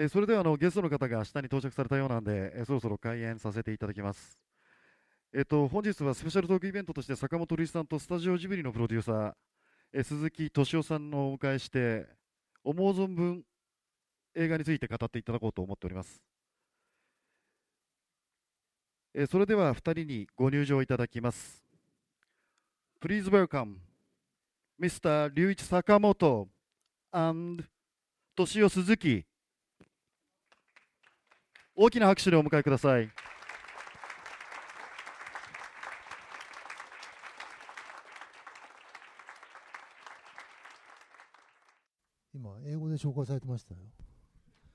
えーそれではあのゲストの方が下に到着されたようなんで、えーそろそろ開演させていただきます。えっと、本日はスペシャルトークイベントとして坂本龍一さんとスタジオジブリのプロデューサー、えー鈴木敏夫さんのお迎えして、思う存分映画について語っていただこうと思っております。えーそれでは2人にご入場いただきます。Please welcome Mr. 龍一坂本 and 敏夫鈴木大きな拍手でお迎えください。今、英語で紹介されてましたよ。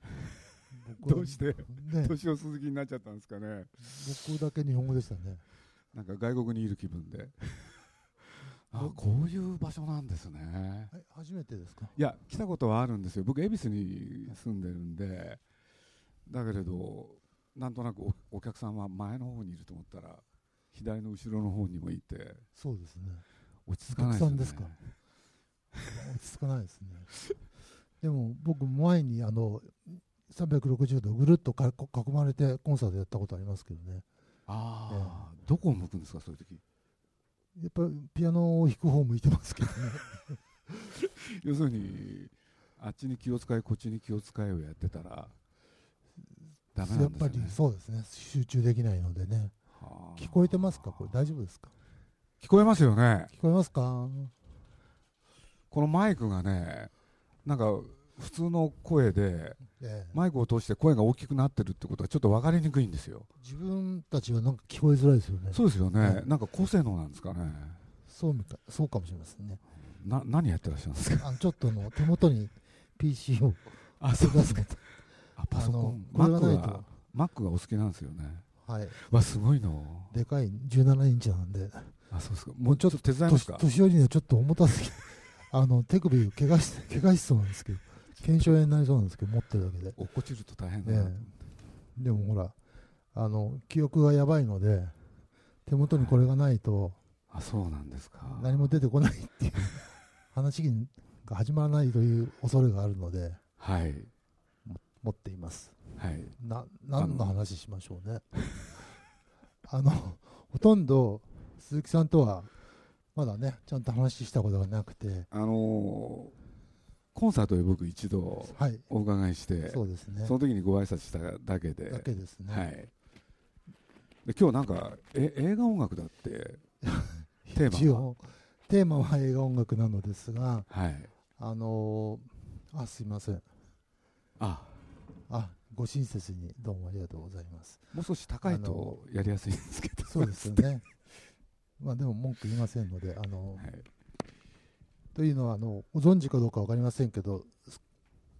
どうして？ね、年を鈴木になっちゃったんですかね。僕だけ日本語でしたね。なんか外国にいる気分で。あこういう場所なんですね。はい、初めてですか？いや来たことはあるんですよ。僕恵比寿に住んでるんでだけれどなんとなくおお客さんは前の方にいると思ったら左の後ろの方にもいてそうですね。落ち着かないですねですか落ち着かないですね。でも僕、前にあの360度ぐるっとか囲まれてコンサートやったことありますけどね。ああ、どこを向くんですかそういう時？やっぱりピアノを弾く方向いてますけどね。要するにあっちに気を使いこっちに気を使いをやってたらダメなやっぱんですよね。りそうですね。集中できないのでね。はあ。聞こえてますか？これ大丈夫ですか？聞こえますよね。聞こえますか？このマイクがねなんか普通の声でええ。マイクを通して声が大きくなってるってことはちょっと分かりにくいんですよ。自分たちはなんか聞こえづらいですよね。そうですよね、はいなんか高性能なんですかね。そうみたいそうかもしれませんね。な何やってらっしゃるんですか？あのちょっとの手元に PC をあ出すかあパソコンあのこれがないと。Mac がお好きなんですよね。はい。わすごいのでかい17インチなんで、あそうですか。もうちょっと手伝いますか？年寄りにはちょっと重たすぎて、あの手首を怪我し 怪我しそうなんですけど、腱鞘炎になりそうなんですけど、持ってるだけで。落っこちると大変だな、ええ。でもほら、あの記憶がやばいので、手元にこれがないとあそうなんですか。何も出てこないっていう話が始まらないという恐れがあるので、はい持っています。はいな何の話しましょうね。あのほとんど鈴木さんとはまだねちゃんと話したことがなくて、あのーコンサートで僕一度はい、お伺いしてそうですね。その時にご挨拶しただけでだけですね。はい、で今日なんかえ映画音楽だって テーマはテーマは映画音楽なのですが、はいあのーあすいません。ああご親切にどうもありがとうございます。もう少し高いとやりやすいんですけど。そうですよね。まあでも文句言いませんので、あのはい、というのはあのご存知かどうかわかりませんけど、す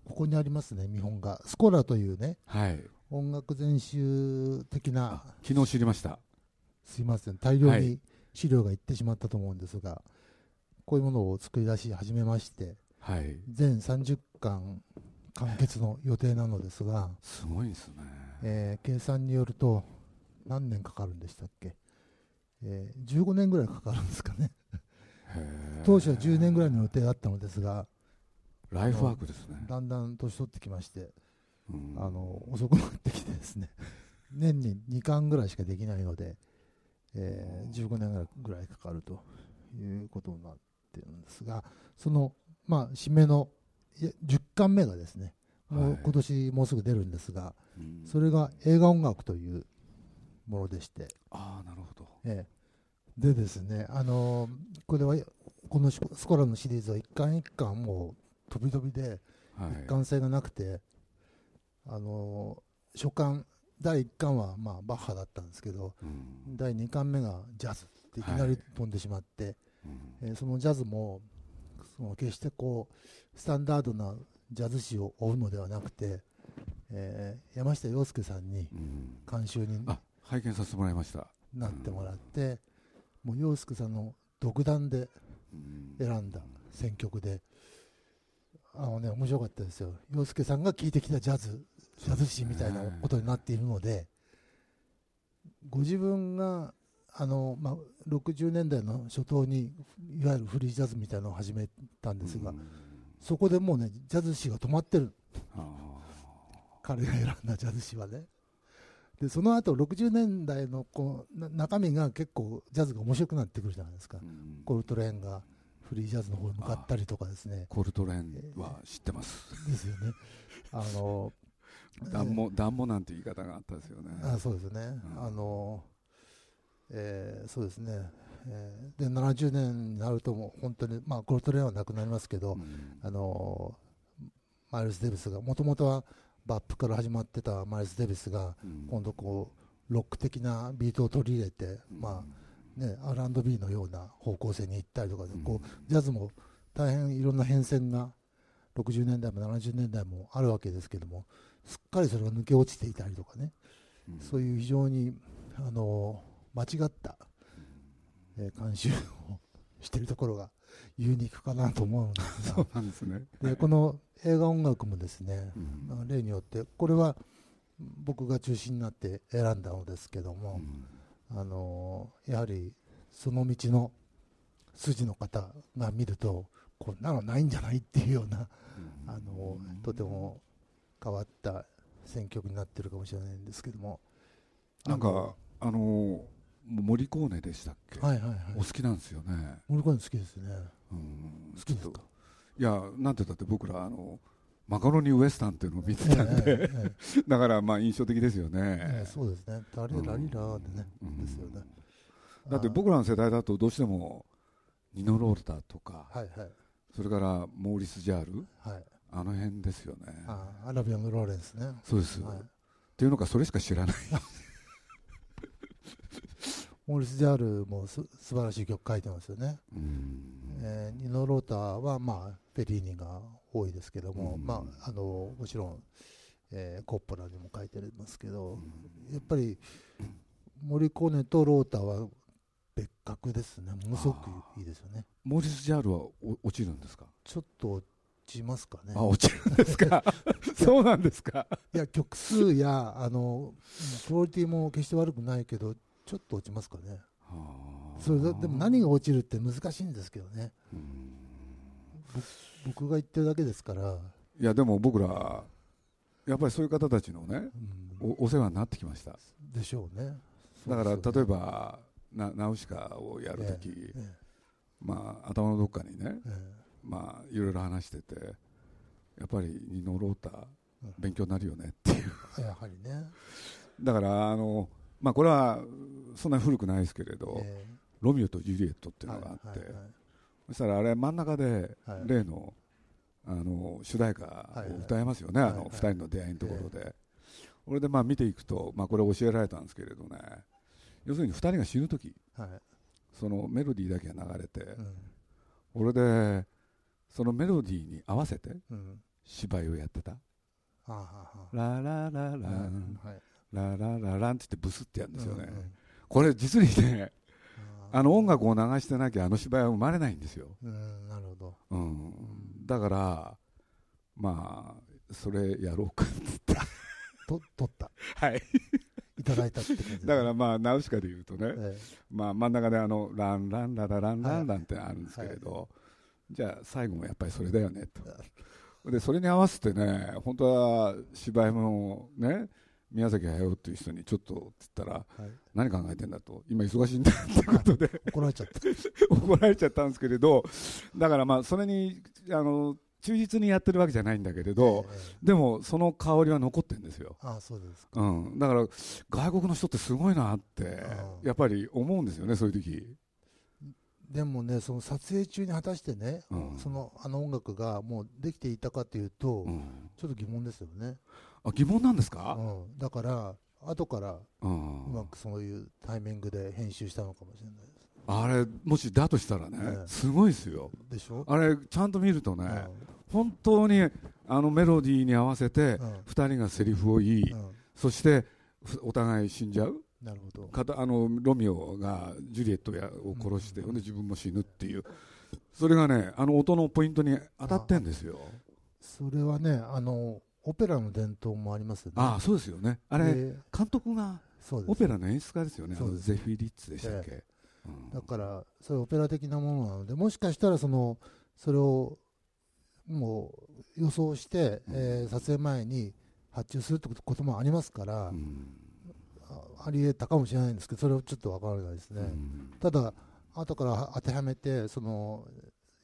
ここにありますね見本が。スコラというねはい、音楽全集的な昨日知りました。すいません。大量にはい。資料がいってしまったと思うんですが、こういうものを作り出し始めましてはい。全30巻完結の予定なのですが、すごいですね。えー計算によると何年かかるんでしたっけ、えー15年ぐらいかかるんですかね。当初は10年ぐらいの予定だったのですがライフワークですね、だんだん年取ってきましてうん。あの遅くなってきてですね。年に2巻ぐらいしかできないので、えー15年ぐらいかかるということになってるんですがその、まあ、締めの10巻目がですねもはい。う今年もうすぐ出るんですが、うん。それが映画音楽というものでして、ああなるほど。ええ。でですね、あのーこれはこのスコラのシリーズは一巻一巻もう飛び飛びではい。一貫性がなくて、あのー初巻第1巻はまあバッハだったんですけどうん。第2巻目がジャズっていきなり飛んでしまって、うん。えーそのジャズもその決してこうスタンダードなジャズ史を追うのではなくて、えー山下洋輔さんにうん。監修にあ拝見させてもらいました、なってもらって、もう洋介さんの独断でうん。選んだ選曲で、あのね、面白かったですよ。洋介さんが聴いてきたジャズ、ジャズ史みたいなことになっているので、ご自分が、あの、まあ、60年代の初頭に、いわゆるフリージャズみたいなのを始めたんですが、うんそこでもうね、ジャズ史が止まってる。あ彼が選んだジャズ誌はね。で、その後60年代のこうな中身が結構ジャズが面白くなってくるじゃないですか。うんコルトレーンがフリージャズの方に向かったりとかですね。コルトレーンは知ってます。ですよね。あの、ダンモ、ダンモなんて言い方があったですよね。あそうですね。うんあの、えーそうですね。えーで、70年になるともう本当に、まあ、コルトレーンはなくなりますけど、うん。あのマイルス・デビスがもともとはバップから始まってたマイルス・デビスがうん。今度こうロック的なビートを取り入れて、まあね、R&B のような方向性に行ったりとかこうジャズも大変いろんな変遷が60年代も70年代もあるわけですけどもすっかりそれが抜け落ちていたりとかね、うん。そういう非常にあの間違った、えー監修をしているところがユニークかなと思うんでそうなんですね。でこの映画音楽もですね、うん。まあ例によってこれは僕が中心になって選んだのですけども、あのやはりその道の筋の方が見るとこんなのないんじゃないっていうような、うん。あのとても変わった選曲になってるかもしれないんですけども。なんかあのモリコーネでしたっけ、はいはいはい。お好きなんですよね。モルコーネ好きですね。うん。好きですか？いやなんて言ったって僕らあのマカロニウエスタンっていうのを見てええたんで、えええ だからまあ印象的ですよええねえ。そうですね。タリラリラーでね、うんですよね。だって僕らの世代だとどうしてもニノ・ロータとか、はいはい。それからモーリス・ジャールはい。あの辺ですよね。あアラビアン・ローレンスね。そうです、はい。っていうのかそれしか知らない。モーリス・ジャールもす素晴らしい曲書いてますよね、うん。えーニノ・ローターは、まあ、フェリーニが多いですけども、うん。まあ、あのもちろん、えーコッポラにも書いてますけど、やっぱりモリコーネとローターは別格ですね。ものすごくいいですよね。モー。リス・ジャールはお落ちるんですか、ちょっと落ちますかね。あ落ちるんですか？そうなんですか？いや曲数やあのクオリティも決して悪くないけどちょっと落ちますかね。はあ。それででも何が落ちるって難しいんですけどね。うん僕が言ってるだけですから、いやでも僕らやっぱりそういう方たちのねうん。おお世話になってきました。でしょうね。だから例えばなナウシカをやるとき、ええまあ、頭のどっかにね、えまあ、いろいろ話しててやっぱりニノロータうん。勉強になるよねっていう。えやはりね、だからあの、まあ、これはそんなに古くないですけれど、えロミオとジュリエットってえいうのがあって、はいはいはいそしたらあれ真ん中ではい。例の,、あの主題歌を歌いますよね、あのはいはい。2人の出会いのところで、これでまあ見ていくと、まあ、これ教えられたんですけれどね。要するに2人が死ぬ時はい。そのメロディーだけが流れて、うん。これでそのメロディーに合わせてうん。芝居をやってた。はあはあはララララあン。はいラララランって言ってブスってやるんですよね、うんうん。これ実にねああの音楽を流してなきゃあの芝居は生まれないんですよ、うんなるほど。うん、だからまあそれやろうかっつってと取った。はい。いただいたって感じだからまあナウシカで言うとね、えまあ、真ん中であのランランララランランランってあるんですけれど、じゃあ最後もやっぱりそれだよねと。でそれに合わせてね本当は芝居もね宮崎駿っていう人にちょっとって言ったらえはい。何考えてんだと。今忙しいんだってことで。怒られちゃった。怒られちゃったんですけれどだからまあそれにあの忠実にやってるわけじゃないんだけれど、ええ。でもその香りは残ってるんですよ、ああそうですか。うん、だから外国の人ってすごいなってあ。やっぱり思うんですよねそういう時。でもねその撮影中に果たしてね、うん。そのあの音楽がもうできていたかというと、うん。ちょっと疑問ですよね、あ疑問なんですか、うん、だから後からうまくそういうタイミングで編集したのかもしれないであれもしだとしたらね、ええ。すごいですよ。すでしょ、あれちゃんと見るとね、うん。本当にあのメロディーに合わせてうん。2人がセリフを言い、うん。そしてふお互い死んじゃう。なるほど。かたあのロミオがジュリエットやを殺して、うん。自分も死ぬっていう。それがねあの音のポイントに当たってんですよ。それはねあのオペラの伝統もありますよね。ああそうですよね。あれで監督がオペラの演出家ですよね。ゼフィリッツでしたっけ、うん。だからそういうオペラ的なものなのでもしかしたらそのそれをもう予想して、うん。えー撮影前に発注するってこともありますから、うん。あありえたかもしれないんですけどそれはちょっとわからないですね、うん。ただ後から当てはめてその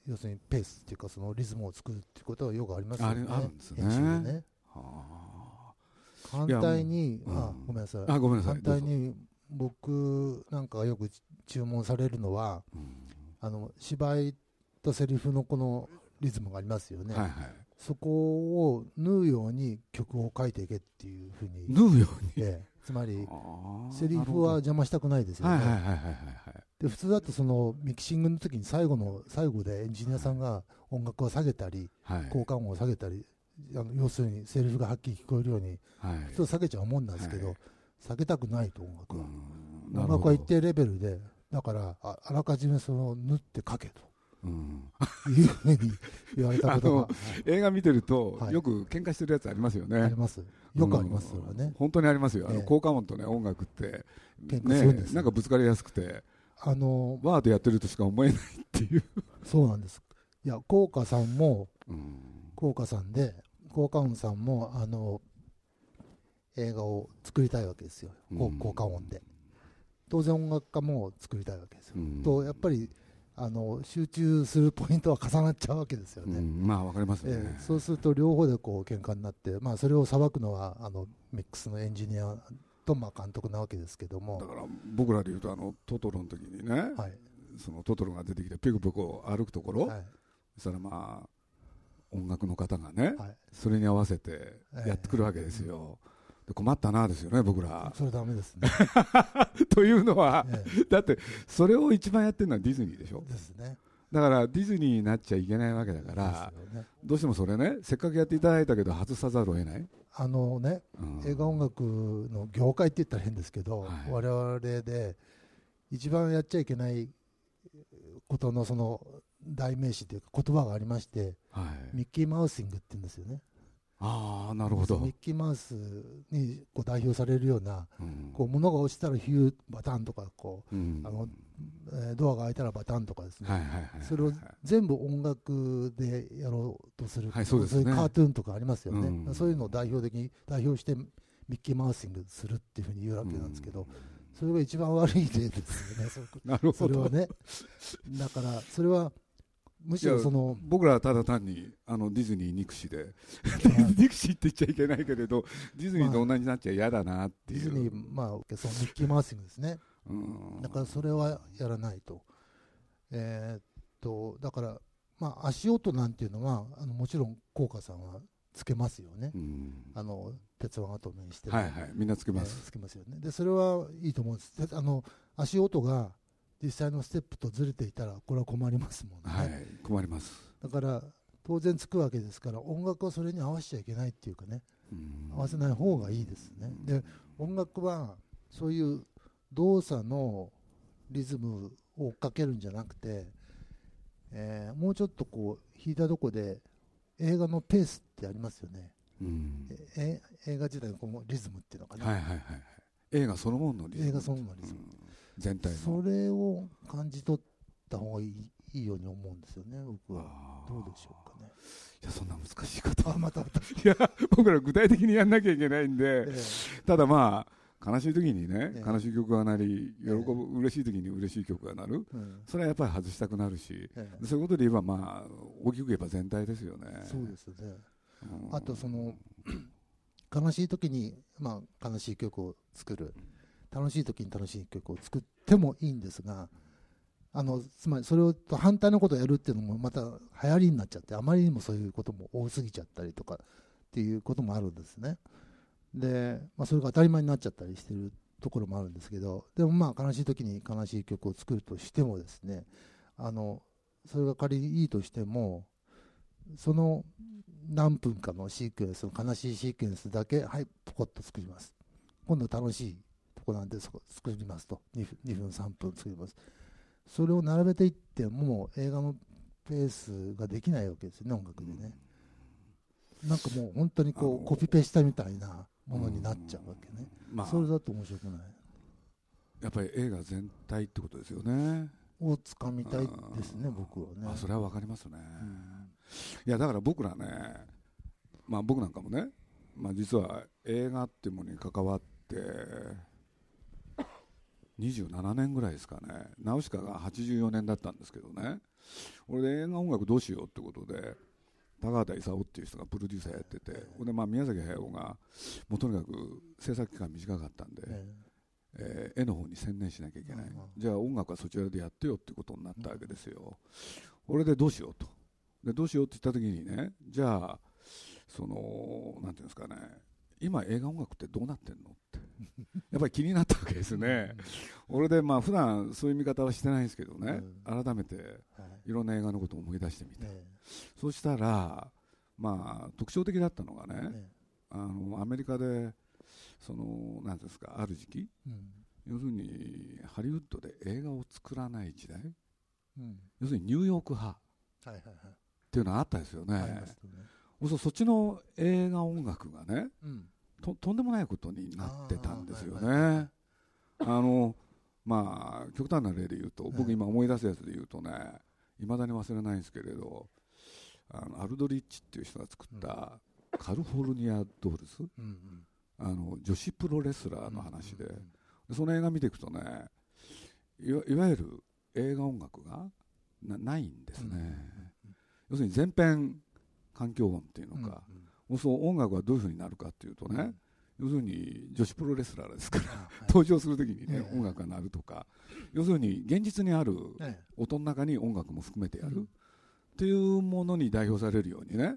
要するにペースっていうかそのリズムを作るっていうことはよくありますよね。あるんですね。ね。は反対にあうん。ごめんなさい。ああごめんなさい。反対に僕なんかがよく注文されるのはどうぞあの芝居とセリフのこのリズムがありますよね、うんはいはい。そこを縫うように曲を書いていけっていうふうに、縫うように？ええ。つまりセリフは邪魔したくないですよね、で普通だとそのミキシングの時に最後の最後でエンジニアさんが音楽を下げたりはい。効果音を下げたりあの要するにセリフがはっきり聞こえるようにはい。普通下げちゃうもんなんですけど、はい。下げたくないと音楽は、うん。音楽は一定レベルでだからああらかじめその縫って書けうん。というふうに言われたことが、映画見てるとはい。よく喧嘩してるやつありますよはいあねります。よくありますそれはね、本当にありますよ。あのええ効果音とね音楽って。喧嘩するんですよ。なんかぶつかりやすくて。あのワードやってるとしか思えないっていう。そうなんです。いや効果さんもうん効果さんで効果音さんもあの映画を作りたいわけですよ、効果音で。当然音楽家も作りたいわけですよ、うん。とやっぱりあの集中するポイントは重なっちゃうわけですよね、うん。まあわかりますね。えそうすると両方でこう喧嘩になって、まあ、それを裁くのはあのミックスのエンジニアとまあ監督なわけですけども。だ、から僕らで言うとあのトトロの時にねはいそのトトロが出てきてペコペコ歩くところはいそしたらまあ音楽の方がねはい、それに合わせてやってくるわけですよ。で困ったなですよね僕ら。それダメですね、というのはえだってそれを一番やってるのはディズニーでしょ。えですね。だからディズニーになっちゃいけないわけだからね。どうしてもそれねせっかくやっていただいたけど外さざるを得ない、あのねうん。映画音楽の業界って言ったら変ですけど、はい。我々で一番やっちゃいけないことのその代名詞というか言葉がありましてはい、ミッキーマウシングって言うんですよね。ああなるほど、ミッキーマウスにこう代表されるようなうん。こう物が落ちたらヒューバタンとかこうん。あのう、えードアが開いたらバタンとかですね、それを全部音楽でやろうとする、はいそうですね。いうカートゥーンとかありますよね、うん。そういうのを代表的に代表してミッキーマウシングするっていうふうに言うわけなんですけど、それが一番悪い例ですよね、そ なるほど。それはね。だから、それはむしろその、僕らはただ単にあのディズニー憎しでまあ 憎しって言っちゃいけないけれどディズニーと同じになっちゃ嫌だなっていう、ディズニー、まあ、そのミッキーマウシングですね。うんだからそれはやらないと。えーっと、だから、まあ、足音なんていうのは、あのもちろん、効果さんはつけますよね。うんあの、鉄腕アトムにしてもはいはいみんなつけます、えーつけますよね。で、それはいいと思うんです。であの、足音が実際のステップとずれていたら、これは困りますもんね。はい困ります、だから、当然つくわけですから、音楽はそれに合わせちゃいけないっていうかね、うん合わせない方がいいですね。で、音楽は、そういう動作のリズムを追っかけるんじゃなくて、えーもうちょっとこう、弾いたとこで、映画のペースってありますよね。うんえ映画自体のこのリズムっていうのかな。はいはいはいはい映画そのもののリズム映画そのもののリズムうん全体の。それを感じ取った方がいいいいように思うんですよね、僕は。どうでしょうかね。いやそんな難しいこと。あ、またまた。いや僕ら具体的にやんなきゃいけないんで、えただまあ悲しい時にね、ええ。悲しい曲が鳴り喜ぶ、ええ嬉しい時に嬉しい曲が鳴る。えうんそれはやっぱり外したくなるし。ええ。そういうことで言えばまあ大きく言えば全体ですよね。そうですね。うん。あとその 悲しい時に、まあ、悲しい曲を作る楽しい時に楽しい曲を作ってもいいんですがあのつまりそれをと反対のことをやるっていうのもまた流行りになっちゃってあまりにもそういうことも多すぎちゃったりとかっていうこともあるんですね。で、まあ、それが当たり前になっちゃったりしてるところもあるんですけどでもまあ悲しい時に悲しい曲を作るとしてもですねあのそれが仮にいいとしてもその何分かのシークエンスの悲しいシークエンスだけはいポコッと作ります。今度楽しいとこなんでそこ作りますと。2, 分2分3分作ります。それを並べていっても映画のペースができないわけですよね音楽でね。なんかもう本当にこうコピペしたみたいなものになっちゃうわけね。まあ。それだと面白くない。やっぱり映画全体ってことですよね。をつかみたいですね僕はね。あそれはわかりますね、うん。いやだから僕らねまあ僕なんかもねまあ、実は映画っていうものに関わって27年ぐらいですかね。ナウシカが84年だったんですけどね。俺で映画音楽どうしようってことで高畑勲っていう人がプロデューサーやってて、ほんでまあ宮崎駿がもうとにかく制作期間短かったんで、ええ。ー絵の方に専念しなきゃいけない、じゃあ音楽はそちらでやってよってことになったわけですよ、俺でどうしようと。でどうしようって言った時にねじゃあそのなんていうんですかね。今映画音楽ってどうなってんのって やっぱり気になったわけですね。俺でまあ普段そういう見方はしてないんですけどね、改めてはい。いろんな映画のことを思い出してみて、えそうしたらまあ特徴的だったのがね、ええ。あのアメリカでそのなんですかある時期要するにハリウッドで映画を作らない時代うん。要するにニューヨーク派っていうのがあったですよね。そっちの映画音楽がねうんととんでもないことになってたんですよあーはいねあのまあ極端な例で言うと僕はい今思い出すやつで言うとねいまだに忘れないんですけれどあのアルドリッチっていう人が作ったカルフォルニア・ドールズ？あの女子プロレスラーの話で。でその映画見ていくとねいわいわゆる映画音楽がなないんですね、要するに全編環境音っていうのうんか、その音楽はどういうふうになるかっていうとね、要するに女子プロレスラーですから登場するときにね、ええ。音楽が鳴るとか要するに現実にあるええ音の中に音楽も含めてやる、うん。っていうものに代表されるようにね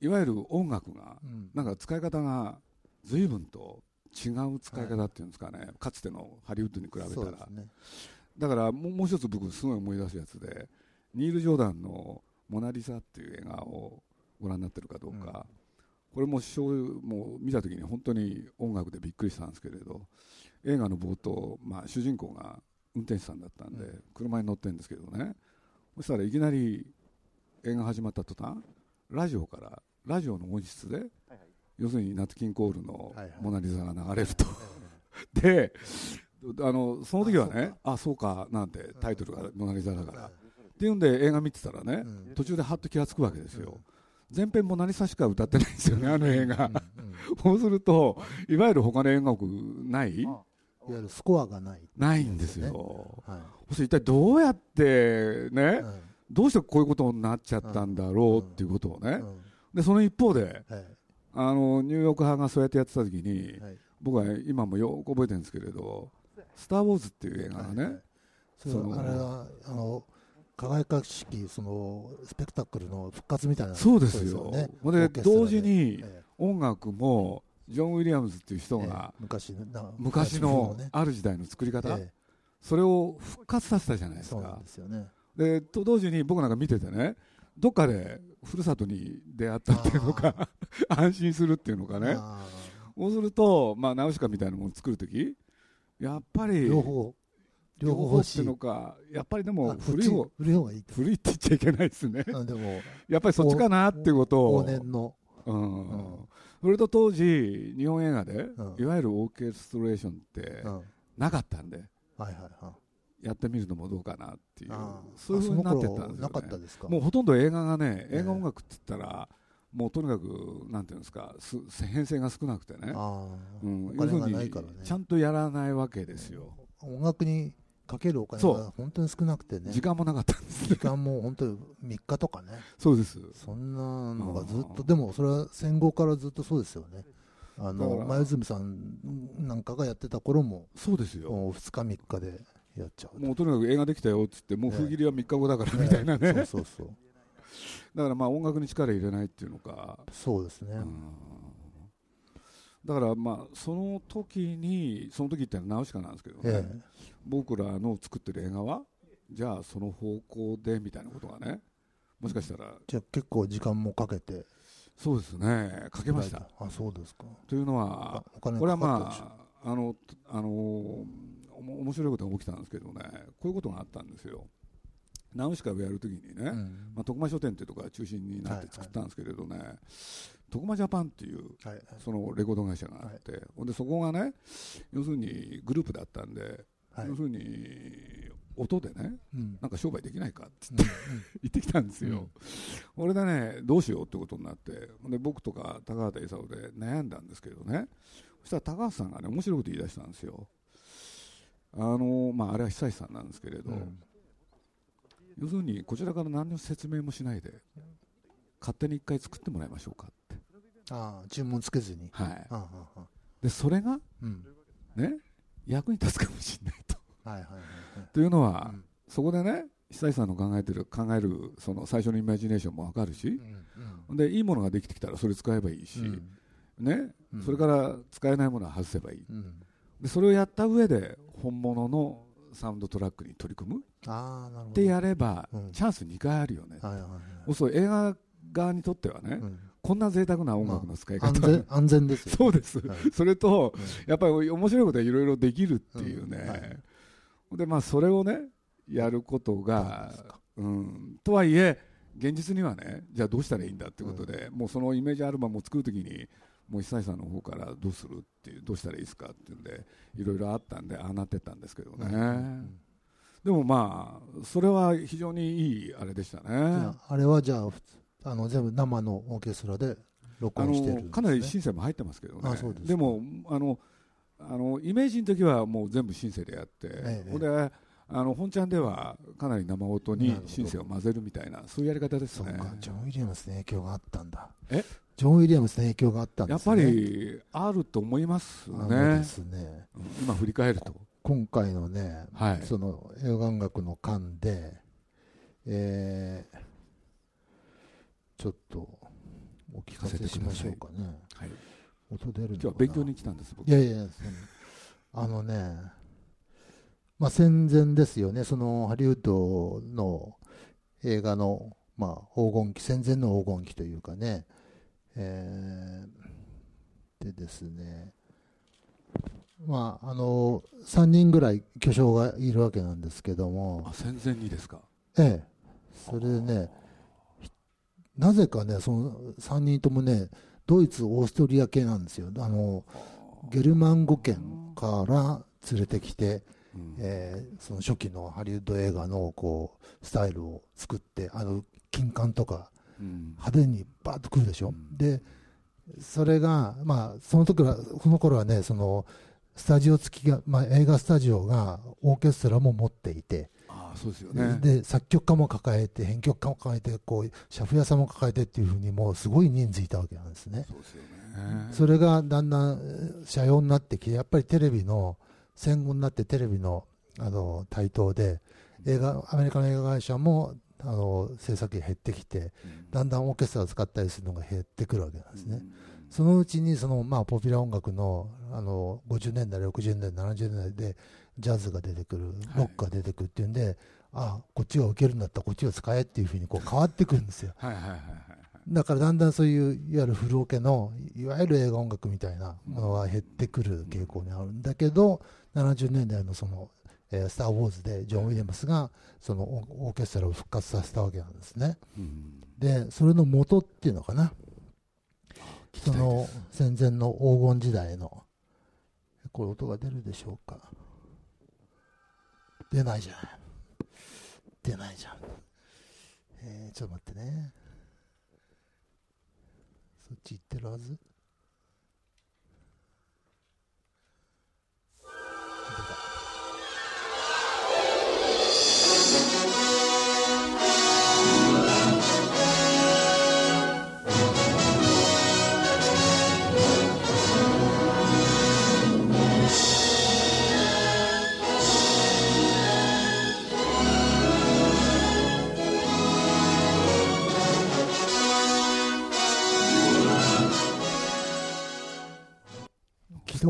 いわゆる音楽がうん。なんか使い方が随分と違う使い方っていうんですかね、かつてのハリウッドに比べたら。だからもうもう一つ僕すごい思い出すやつでニール・ジョーダンの「モナ・リザ」っていう映画をご覧になってるかどうか、これもしょうもう見た時に本当に音楽でびっくりしたんですけれど映画の冒頭、まあ、主人公が運転手さんだったんで、うん。車に乗ってるんですけどね。そしたらいきなり映画始まった途端ラジオからラジオの音質で、要するにナット・キンコールのはいはい「モナ・リザ」が流れると、であのその時はねあそうか。なんてタイトルが「モナ・リザ」だから、っていうんで映画見てたらね、うん。途中でハッと気がつくわけですよ、前編も何さしか歌ってないんですよねあの映画、そうするといわゆる他の映画楽ない？いわゆるスコアがないないんですよ、はそして一体どうやっていね、うん。どうしてこういうことになっちゃったんだろうっていうことをね、うん。でその一方ではいあのニューヨーク派がそうやってやってた時に、はい。僕は今もよく覚えてるんですけれど「スター・ウォーズ」っていう映画がね、はいはい。そのはあれはあの輝かしきそのスペクタクルの復活みたいなそうですよ。ね。で同時にえ音楽もジョン・ウィリアムズっていうええ。人がえ昔のね。ある時代の作り方、えそれを復活させたじゃないですか。ですよね。でと同時に僕なんか見ててねどっかでふるさとに出会ったっていうのか 安心するっていうのかね。あそうすると、まあ、ナウシカみたいなものを作るときやっぱりー両方両方欲しい。のかやっぱりでもあ古い方古い方がいいと古いって言っちゃいけないですね。あでもやっぱりそっちかなっていうことを。往年の。うん。うん。それと当時日本映画で、うん。いわゆるオーケストレーションってなかったんではいはいやってみるのもどうかなっていうそういうふうになってったんですよ、ね、かったですか？もうほとんど映画がねええ。映画音楽って言ったら、もうとにかくなんていうんですかす編成が少なくてね、ああうん、お金が要するにちゃんとやらないわけですよ、音楽にかけるお金が本当に少なくてね。時間もなかったんです。時間も本当に3日とかね。そうです。そんなのがずっとでもそれは戦後からずっとそうですよね。あだの前泉さんなんかがやってた頃もそうですよ。もう2日3日でやっちゃうもうとにかく映画できたよっつってもうええ封切りは3日後だからみたいなね、そうそうそう。だからまあ音楽に力入れないっていうのか、そうですね、うんだからまあその時にその時ってのはナウシカなんですけどね、え僕らの作ってる映画はじゃあその方向でみたいなことがねもしかしたら。じゃあ結構時間もかけて。そうですね。かけました。あそうですか。というのはこれはまああのあの面白いことが起きたんですけどね。こういうことがあったんですよ。ナウシカをやるときにね、うん。まあ、徳間書店っていうところが中心になって作ったんですけれどね、徳間ジャパンっていうはい。はいそのレコード会社があって、ほんでそこがね要するにグループだったんで、はい。要するに音でねうん。なんか商売できないかってうん。言ってきたんですよ、俺でねどうしようってことになってで僕とか高畑勲で悩んだんですけどね。そしたら高橋さんがね面白いこと言い出したんですよ。あのまああれは久石さんなんですけれど、うん。要するにこちらから何の説明もしないで勝手に一回作ってもらいましょうかってああ注文つけずに。はい。ああああでそれがうん。ね役に立つかもしれないと。はいはいはいというのはは、そこでね久石さんの考えてる考えるその最初のイマジネーションも分かるしい、うん。でいいものができてきたらそれ使えばいいし、うん。ね、うん。それから使えないものは外せばいい。うん。でそれをやった上で本物のサウンドトラックに取り組む。ってやれば、うん。チャンス2回あるよね、はいはいはい。映画側にとってはね、うんこんな贅沢な音楽の使い方、安全安全ですよ。そうです、はい。それとうん。やっぱり面白いことはいろいろできるっていうね、うん。はい。でまあそれをねやることがそうん、とはいえ現実にはねじゃあどうしたらいいんだってことで、もうそのイメージアルバムを作るときにもう久石さんの方からどうするっていうどうしたらいいですかっていうんでいろいろあったんでああなってったんですけどね、うん。でもまあそれは非常にいいあれでしたじね。ゃああれはじゃあふつあの全部生のオーケストラで録あ音してるんです、ね、のかなりシンセも入ってますけどね。あそうですか。もあのあのイメージの時はもう全部シンセでやって、ええほんであの本ちゃんではかなり生音にシンセを混ぜるみたいなそういうやり方ですね。そうかジョン・ウィリアムスの影響があったんだ。え？ジョン・ウィリアムスの影響があったんやっぱですねりあると思いますね。ですね。うん今振り返ると。今回のね、はい。その映画音楽の間で、えーちょっとお聞かせしましょうかね。はい、音出る今日は勉強に来たんです僕。いやいやそのあのね、まあ、戦前ですよね、そのハリウッドの映画の、まあ、黄金期、戦前の黄金期というかね、えーでですね、まあ、あの3人ぐらい巨匠がいるわけなんですけども。あ、戦前にですか？ええ、それでね、ひなぜかね、その3人ともね、ドイツ、オーストリア系なんですよ。あのゲルマン語圏から連れてきて、うんえーその初期のハリウッド映画のこうスタイルを作って、あの金管とかうん派手にバーッとくるでしょ。うんで、それが、まあ、その時は、この頃はね、そのスタジオ付きが、まあ、映画スタジオがオーケストラも持っていて、あそうですよねで作曲家も抱えて編曲家も抱えてこうシャフ屋さんも抱えてっていうふうにもうすごい人数いたわけなんですね。そうですよねそれがだんだんえー社用になってきてやっぱりテレビの戦後になってテレビのあの台頭で映画アメリカの映画会社もあの制作費減ってきてうんだんだんオーケストラを使ったりするのが減ってくるわけなんですね。うんそのうちにその、まあ、ポピュラー音楽のあの50年代、60年代、70年代でジャズが出てくる、ロックが出てくるっていうんで、あこっちが受けるんだったらこっちを使えっていうふうにこう変わってくるんですよ。はいはいはいはい。だからだんだんそういういわゆる古オケのいわゆる映画音楽みたいなものは減ってくる傾向にあるんだけど、70年代のその、えースター・ウォーズでジョン・ウィリアムスがそのオオーケストラを復活させたわけなんですね。うん。で、それの元っていうのかな。その戦前の黄金時代のこれ音が出るでしょうか出ないじゃん。出ないじゃん。えー、ちょっと待ってね。そっち行ってるはず？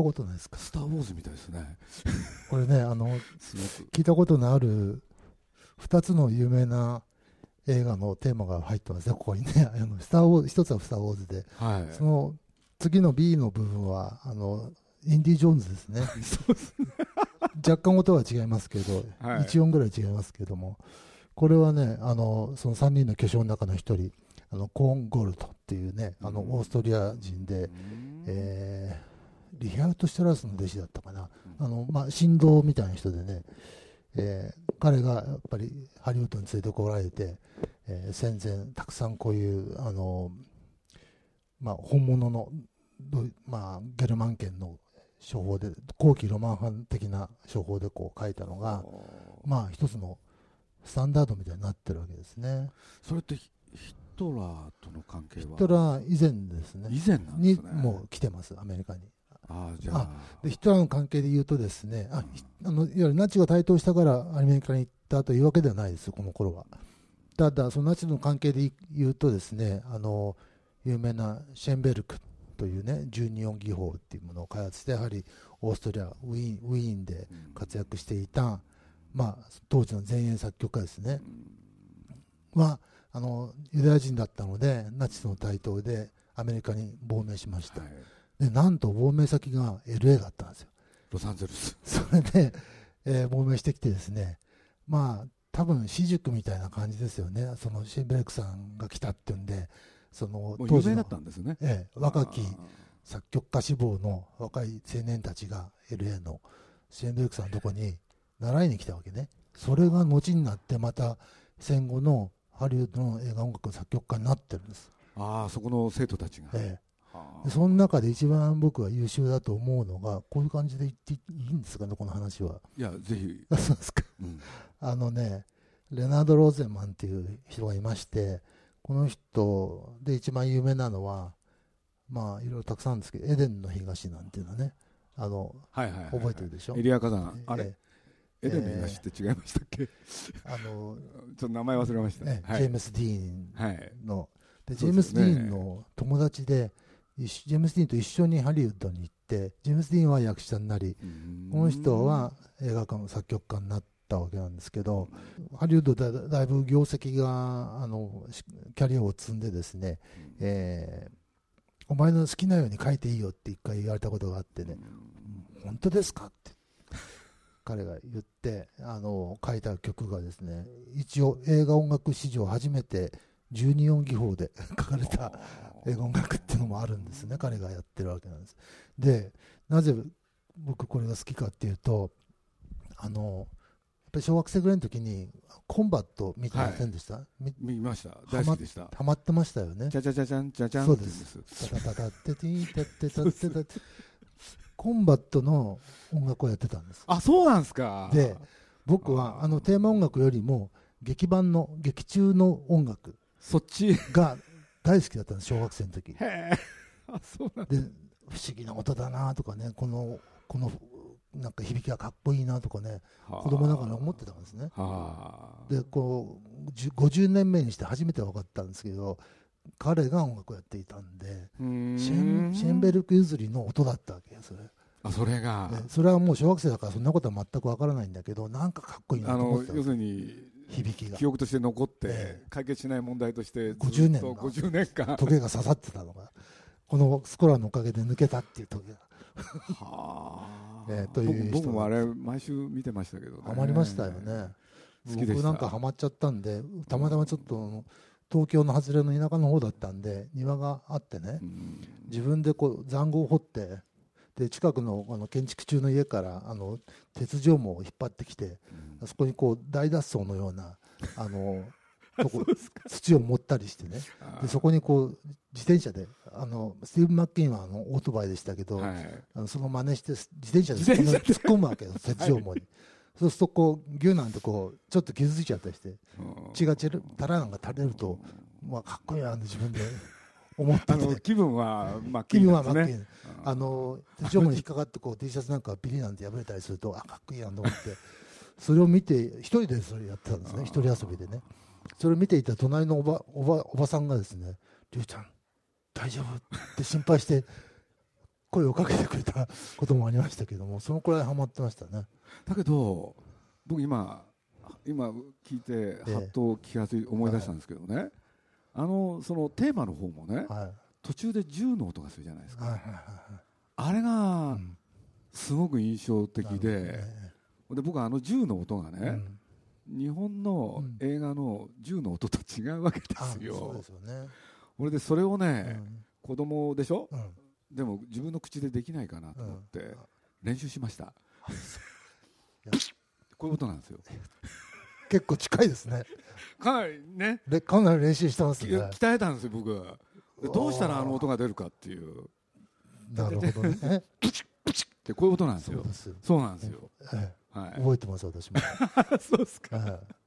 たことないですか？スター・ウォーズみたいですね。これねあの聞いたことのある2つの有名な映画のテーマが入ってますね、ここにね。あのスターウォーズ一つはスター・ウォーズで、はい。その次の B の部分は、あの、インディ・ジョーンズですね。そうです若干音は違いますけど、はい。1音ぐらい違いますけども、これはね、あの、その3人の巨匠の中の1人、あの、コーン・ゴルトっていうね、あの、うん。オーストリア人で、うん。えーリヒャルト・シュトラウスの弟子だったかな。あの、まあ、振動みたいな人でね、えー彼がやっぱりハリウッドに連れてこられて、えー戦前たくさんこういうあの、まあ、本物の、まあ、ゲルマン圏の処方で後期ロマン派的な処方でこう書いたのが、まあ、一つのスタンダードみたいになってるわけですね。それってヒトラーとの関係は？ヒトラー以前ですね。以前なんでにすねもう来てます、アメリカに。ああじゃあ。でヒトラーの関係で言うとですね、あひあのいわゆるナチが台頭したからアメリカに行ったというわけではないです、この頃は。ただ、そのナチの関係で言うとですね、あの有名なシェンベルクというね、12音技法っていうものを開発して、やはりオーストリア、ウィーンウィーンで活躍していた、まあ、当時の前衛作曲家ですね、はあのユダヤ人だったので、ナチスの台頭でアメリカに亡命しました。はいでなんと亡命先が LA だったんですよ。ロサンゼルス。それで、えー亡命してきてですね、まあ、多分私塾みたいな感じですよね、そのシェンベルクさんが来たっていうんで、その当時のだったんですね。ええ若き作曲家志望の若い青年たちが LA のシェンベルクさんのとこに習いに来たわけね、それが後になって、また戦後のハリウッドの映画音楽の作曲家になってるんです。ああそこの生徒たちが。ええ。はあでその中で一番僕は優秀だと思うのが、こういう感じで言っていいんですかね、この話は。いやぜひ。あ そうですか。うん。あのね、レナード・ローゼンマンっていう人がいまして、この人で一番有名なのは、まあ、いろいろたくさんあるんですけど、エデンの東なんていうのはね、あの、はいはい覚えてるでしょ？エリア火山あれ？えエデンの東って違いましたっけ？ちあの、ょっと名前忘れましたね、はい。ジェームス・ディーンはい。の、でジェームス・ディーンの友達で、ジェームス・ディーンと一緒にハリウッドに行って、ジェームス・ディーンは役者になり、この人は映画家の作曲家になったわけなんですけど、ハリウッドでだいぶ業績があのしキャリアを積んでですね、えーお前の好きなように書いていいよって一回言われたことがあってね、本当ですかって彼が言ってあの書いた曲がですね一応映画音楽史上初めて12音技法で書かれた映画音楽っていうのもあるんですね。彼がやってるわけなんです。でなぜ僕これが好きかっていうとあのやっぱり小学生ぐらいの時にコンバット見てませんでした、み見ました。大好きでした。ハマってましたよね。じゃじゃじゃじゃんじゃじゃんそうです。タタタタってティータってタってタってコンバットの音楽をやってたんです。あそうなんですか。で僕はあのテーマ音楽よりも劇版の劇中の音楽そっち。へが大好きだったんです小学生の時。え。あそうなんで不思議な音だなとかねこのこのなんか響きがかっこいいなとかね子供ながら思ってたんですね。はあ。でこうじゅ50年目にして初めて分かったんですけど彼が音楽をやっていたんでシェンベルク譲りの音だったわけよそれ。あそれが。でそれはもう小学生だからそんなことは全く分からないんだけどなんかかっこいいなあと思ってたんですの要するに響きが。記憶として残ってええ。解決しない問題としてずっと50年の。50年間。時計が刺さってたのがこのスコラのおかげで抜けたっていう時計が。はあ。ええという人僕僕もあれ毎週見てましたけどね。ハマりましたよね。僕なんかハマっちゃったんでたまたまちょっと東京の外れの田舎の方だったんで庭があってね。うん。自分でこう塹壕を掘ってで近くのあの建築中の家からあの鉄条網を引っ張ってきてあそこにこう大脱走のようなあの とこ土を盛ったりしてね。でそこにこう自転車であのスティーブ・マッケインはあのオートバイでしたけど、はい。あのその真似して自転車で突っ込むわけよ鉄条網に、そうするとこうギューなんてこうちょっと傷ついちゃったりしてうん。血がちるたらなんか垂れると、まあ、かっこいいなって自分で思っててあの気分はまあ 気分はママッケインあの鉄条網に引っかかってこう T シャツなんかビリなんて破れたりするとあかっこいいなと思って。それを見て一人でそれやってたんですね。一人遊びでね。それを見ていた隣のおばおばおばさんがですね「龍ちゃん大丈夫?」って心配して声をかけてくれたこともありましたけどもそのくらいハマってましたね。だけど僕今今聞いてえはっと気がつい思い出したんですけどね、あのそのテーマの方もねはい。途中で銃の音がするじゃないですか、はいはいはいあれがすごく印象的なるで、で僕はあの銃の音がね、ねうん。日本の映画の銃の音と違うわけであそうすよですよね。俺でそれをうね、ん。子供でしょ？うん。でも自分の口でできないかなと思って練習しました、こういうことなんですよ。結構近いですねかなりね。でかなり練習してますね。鍛えたんですよ僕でどうしたらあの音が出るかっていう。なるほどね。プチップチッってこういうことなんですよ。そうです。そうなんですよ、えはい。え、覚えてます私も、そうですか。ええ。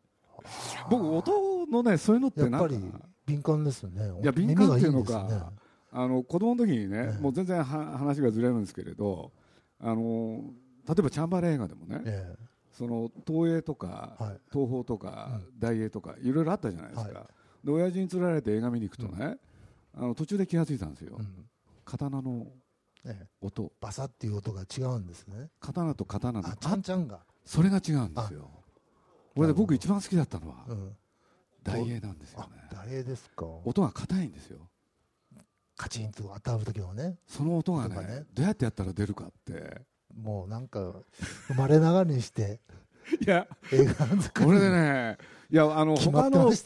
僕音のねそういうのってやっぱり敏感ですよね。いや敏感っていうのかあの子供の時にね、ええ。もう全然は話がずれるんですけれどあの例えばチャンバラ映画でもね、えその東映とか、はい。東宝とか、う大映とかいろいろあったじゃないですか、はで親父に連れられて映画見に行くとね、あの途中で気がついたんですよ、えうん。刀のええ。音。バサっていう音が違うんですね。刀と刀のあちゃんちゃんが、それが違うんですよ。これで僕一番好きだったのはうん、大映なんですよあね誰ですか。音が硬いんですよ。カチンと当たる時のね。その音がね音がね。どうやってやったら出るかってもうなんか生まれながらにしていや映画作る。これでねいやあの他の東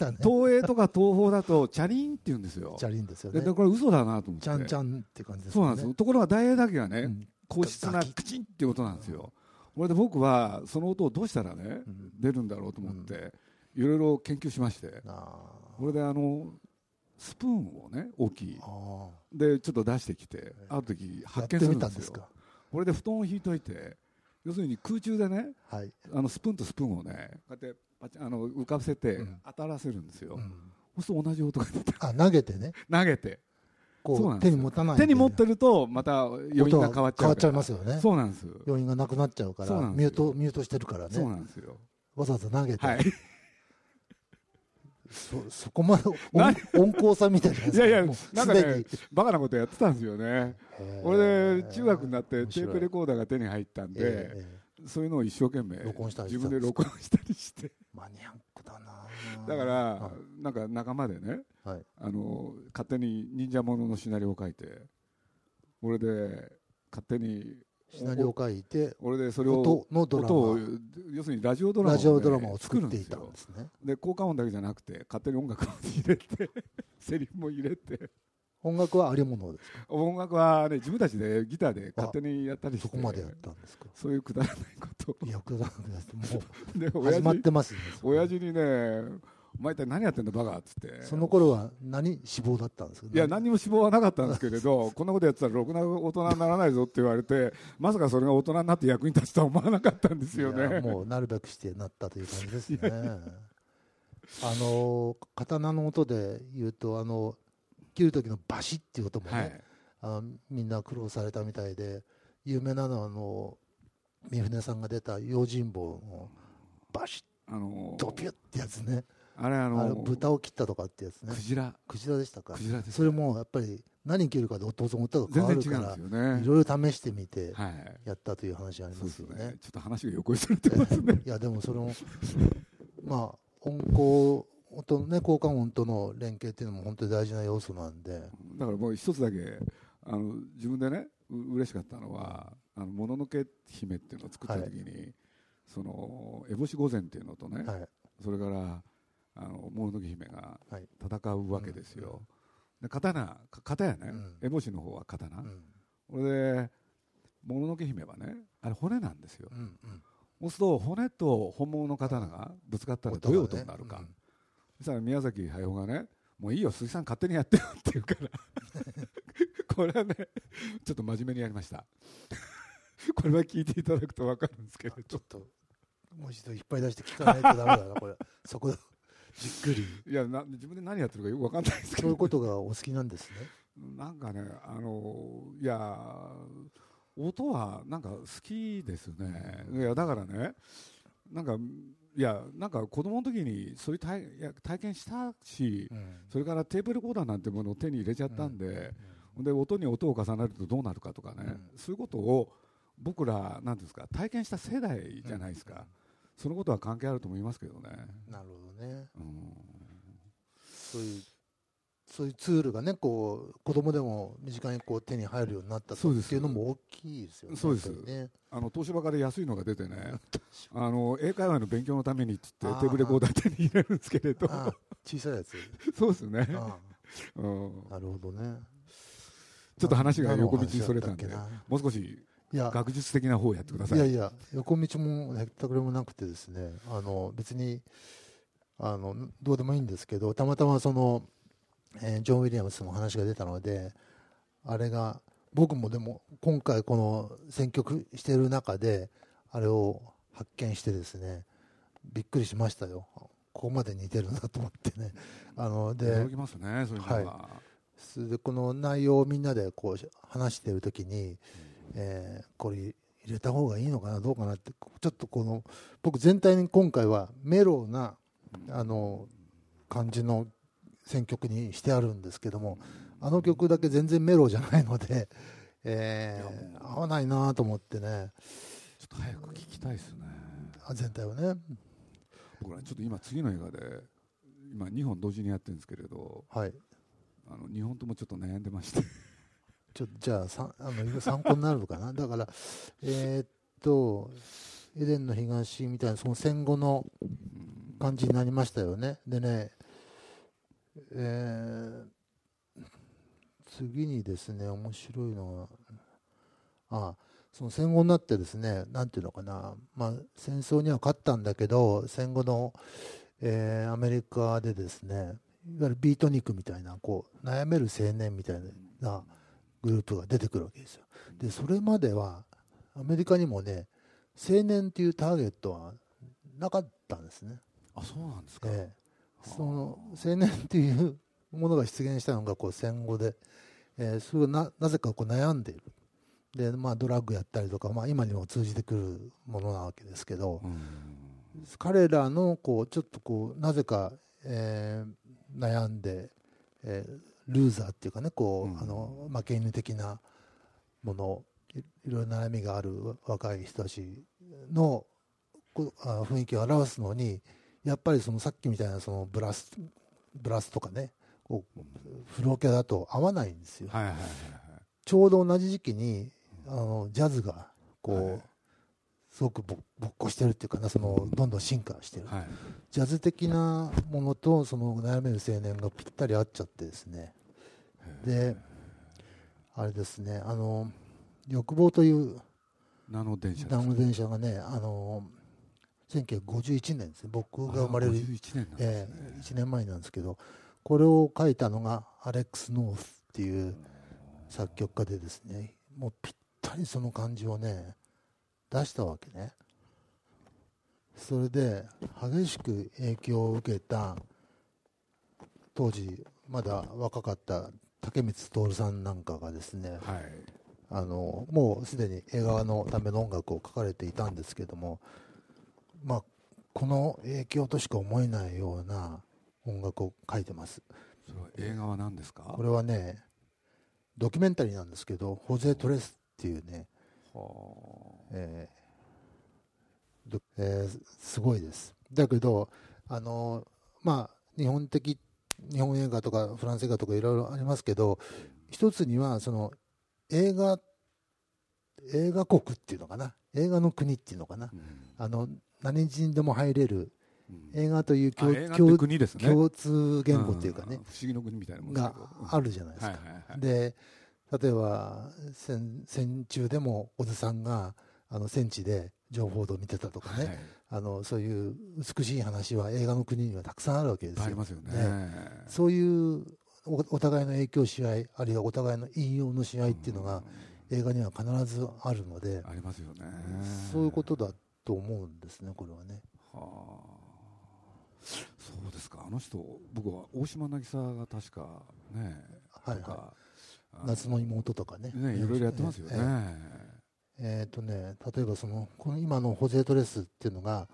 映とか東宝だとチャリンって言うんですよ。チャリンですよでね。でこれ嘘だなと思って。ちゃんちゃんって感じですそうよねなんですところが大映だけがね、うん。硬質なクチンっていう音なんですよ。これで僕はその音をどうしたらねうん。出るんだろうと思っていろいろ研究しまして。あこれであのスプーンをね大きい。でちょっと出してきてある時発ってみ見するんですよ。たんですか？これで布団を引いといて要するに空中でねはい、あのスプーンとスプーンをねこうやってパチあの浮かせてうん。当たらせるんですよ、うん。そうすると同じ音が出てあ投げてね。投げて。こう手に持たないで手に持ってるとまた余韻が変わっちゃう変わっちゃいますよね。そうなんです余韻がなくなっちゃうからミュートミュートしてるからそうねなんですよ。わざわざ投げて、はいそそこまで何？温温厚さみたいないやいやなんかねバカなことやってたんですよね。俺で中学になってテープレコーダーが手に入ったんで、ええそういうのを一生懸命自分で録音したりして。マニアックだな。だから、はなんか仲間でねあの勝手に忍者もののシナリオを書いて俺で勝手にシナリオを書いて俺でそれを音のドラマ。要するにラジオドラマを,、ラジオドラマを作っていたんよですね。で効果音だけじゃなくて勝手に音楽も入れてセリフも入れて。音楽はありものですか？音楽はね自分たちでギターで勝手にやったりしてそこまでやったんですか？そういうくだらないこといやくだらなくなっても でう始まってますね親父にね「お前一体何やってんだバカ」っつって。その頃は何志望だったんですか？いや何にも志望はなかったんですけれど こんなことやってたらろくな大人にならないぞって言われてまさかそれが大人になって役に立つとは思わなかったんですよね。もうなるべくしてなったという感じですね。あの刀の音で言うとあの切る時のバシッっていう音もね、はい。あみんな苦労されたみたいで有名なのはあの三船さんが出た用心棒のバシッあのドピュッってやつねあれああのの豚を切ったとかってやつね。クジラ。クジラでしたか。クジラですそれもやっぱり何切るかで音音が変全わるからいろいろ試してみてはい。やったという話ありそうですすよまよね。ねちょっと話が横にそれてますね。いやでもそれも まあ音効音ね効果音との連携っていうのも本当に大事な要素なんで。だからもう一つだけあの自分でねう嬉しかったのは「あのもののけ姫」っていうのを作った時に、その烏帽子御前っていうのとね、はい。それからあのもののけ姫がはい。戦うわけですよ、で刀か刀やね。うん。烏帽子の方は刀、うん。これでもののけ姫はねあれ骨なんですよ、うんうん。そうすると骨と本物の刀がぶつかったらどういう音になるか、うん。そしたら宮崎駿がね、もういいよ、鈴木さん勝手にやってよって言うから、これはね、ちょっと真面目にやりました。これは聞いていただくと分かるんですけれどちょっ、ともう一度引っ張り出して聞かないとダメだなこれ。そこじっくり。いやな、自分で何やってるかよく分かんないですけど、そういうことがお好きなんですね。なんかね、あのいや、音はなんか好きですね、いやだからね、なんか、いや、なんか子供の時にそういう体いや体験したし、それからテープレコーダーなんてものを手に入れちゃったんで、で音に音を重ねるとどうなるかとかね、うん。そういうことを僕ら、なんですか、体験した世代じゃないですか、そのことは関係あると思いますけどね。なるほどね。うん。そういうそういうツールがねこう子供でも身近にこう手に入るようになったとそうです。っていうのも大きいですよねそうです。ね。あの東芝から安いのが出てね、あの英会話の勉強のためにっつってテあー。ープレコーダー手に入れるんですけれど、小さいやつ。そうですね、なるほどね。ちょっと話が横道にそれたんでもう少しいや。学術的な方をやってください。いやいや横道もへったくれもなくてですね。あの別にあのどうでもいいんですけどたまたまその、えージョン・ウィリアムスの話が出たのであれが僕もでも今回この選曲してる中であれを発見してですねびっくりしましたよ。ここまで似てるなと思ってね。あので驚きますねそういうのは、それでこの内容をみんなでこう話しているときに、えーこれ入れた方がいいのかなどうかなってちょっとこの僕全体に今回はメローなあの感じの選曲にしてあるんですけどもあの曲だけ全然メローじゃないので、えー合わないなと思ってね。ちょっと早く聞きたいですね。あ全体をね。僕らちょっと今次の映画で今2本同時にやってるんですけれどはい。あの2本ともちょっと悩んでましてちょっとじゃあさあの参考になるのかな？だからえーっとエデンの東みたいなその戦後の感じになりましたよね。でねえー次にですね面白いのはあその戦後になってですねなんていうのかな？まあ戦争には勝ったんだけど戦後の、えーアメリカでですねいわゆるビートニックみたいなこう悩める青年みたいなグループが出てくるわけですよ。でそれまではアメリカにもね青年っていうターゲットはなかったんですね、あそうなんですか、ええ。その青年っていうものが出現したのがこう戦後で、えーそななぜかこう悩んでいる。で、まあ、ドラッグやったりとか、まあ、今にも通じてくるものなわけですけど、うん。彼らのこうちょっとこうなぜか、えー悩んで、えールーザーっていうかねこう、うん。あの負け犬的なものいいろいろ悩みがある若い人たちのこうあ雰囲気を表すのにやっぱりそのさっきみたいなそのブラスブラスとかねこうフローキャだと合わないんですよ。はいはいはいちょうど同じ時期にあのジャズがこう、はい。すごくぼぼっこしてるっていうかなそのどんどん進化してる、はいはい。ジャズ的なものとその悩める青年がぴったり合っちゃってですねであれですねあの欲望という名の電車ですダム電車がねあの1951年ですね。僕が生まれる、51年なんですえね、ー1年前なんですけどこれを書いたのがアレックス・ノースっていう作曲家でですねもうぴったりその感じをね出したわけね。それで激しく影響を受けた当時まだ若かった竹光徹さんなんかがですねはい。あのもうすでに映画のための音楽を書かれていたんですけども、まあ、この影響としか思えないような音楽を書いてます。それは映画は何ですか？これはねドキュメンタリーなんですけどホゼ・トレスっていうね、はえーどえーすごいです。だけどあのまあ日本的日本映画とかフランス映画とかいろいろありますけど一つにはその映画映画国っていうのかな？映画の国っていうのかな？あうん。あの何人でも入れるうん。映画という共,、ね。共通言語っていうかねん、不思議の国みたいなもんがあるじゃないですか、はいはいはい。で例えば戦戦中でもおじさんがあの戦地で情報を見てたとかね、はい。あのそういう美しい話は映画の国にはたくさんあるわけですよ。ありますよね。そういうおお互いの影響し合いあるいはお互いの引用のし合いっていうのが映画には必ずあるので、ありますよね。そういうことだと思うんですねこれはね。はあ。そうですか。あの人僕は大島渚が確かねはいはあの夏の妹とかね。ねいろいろやってますよね、えええーとね、例えばそのこの今のホゼ・トレスっていうのが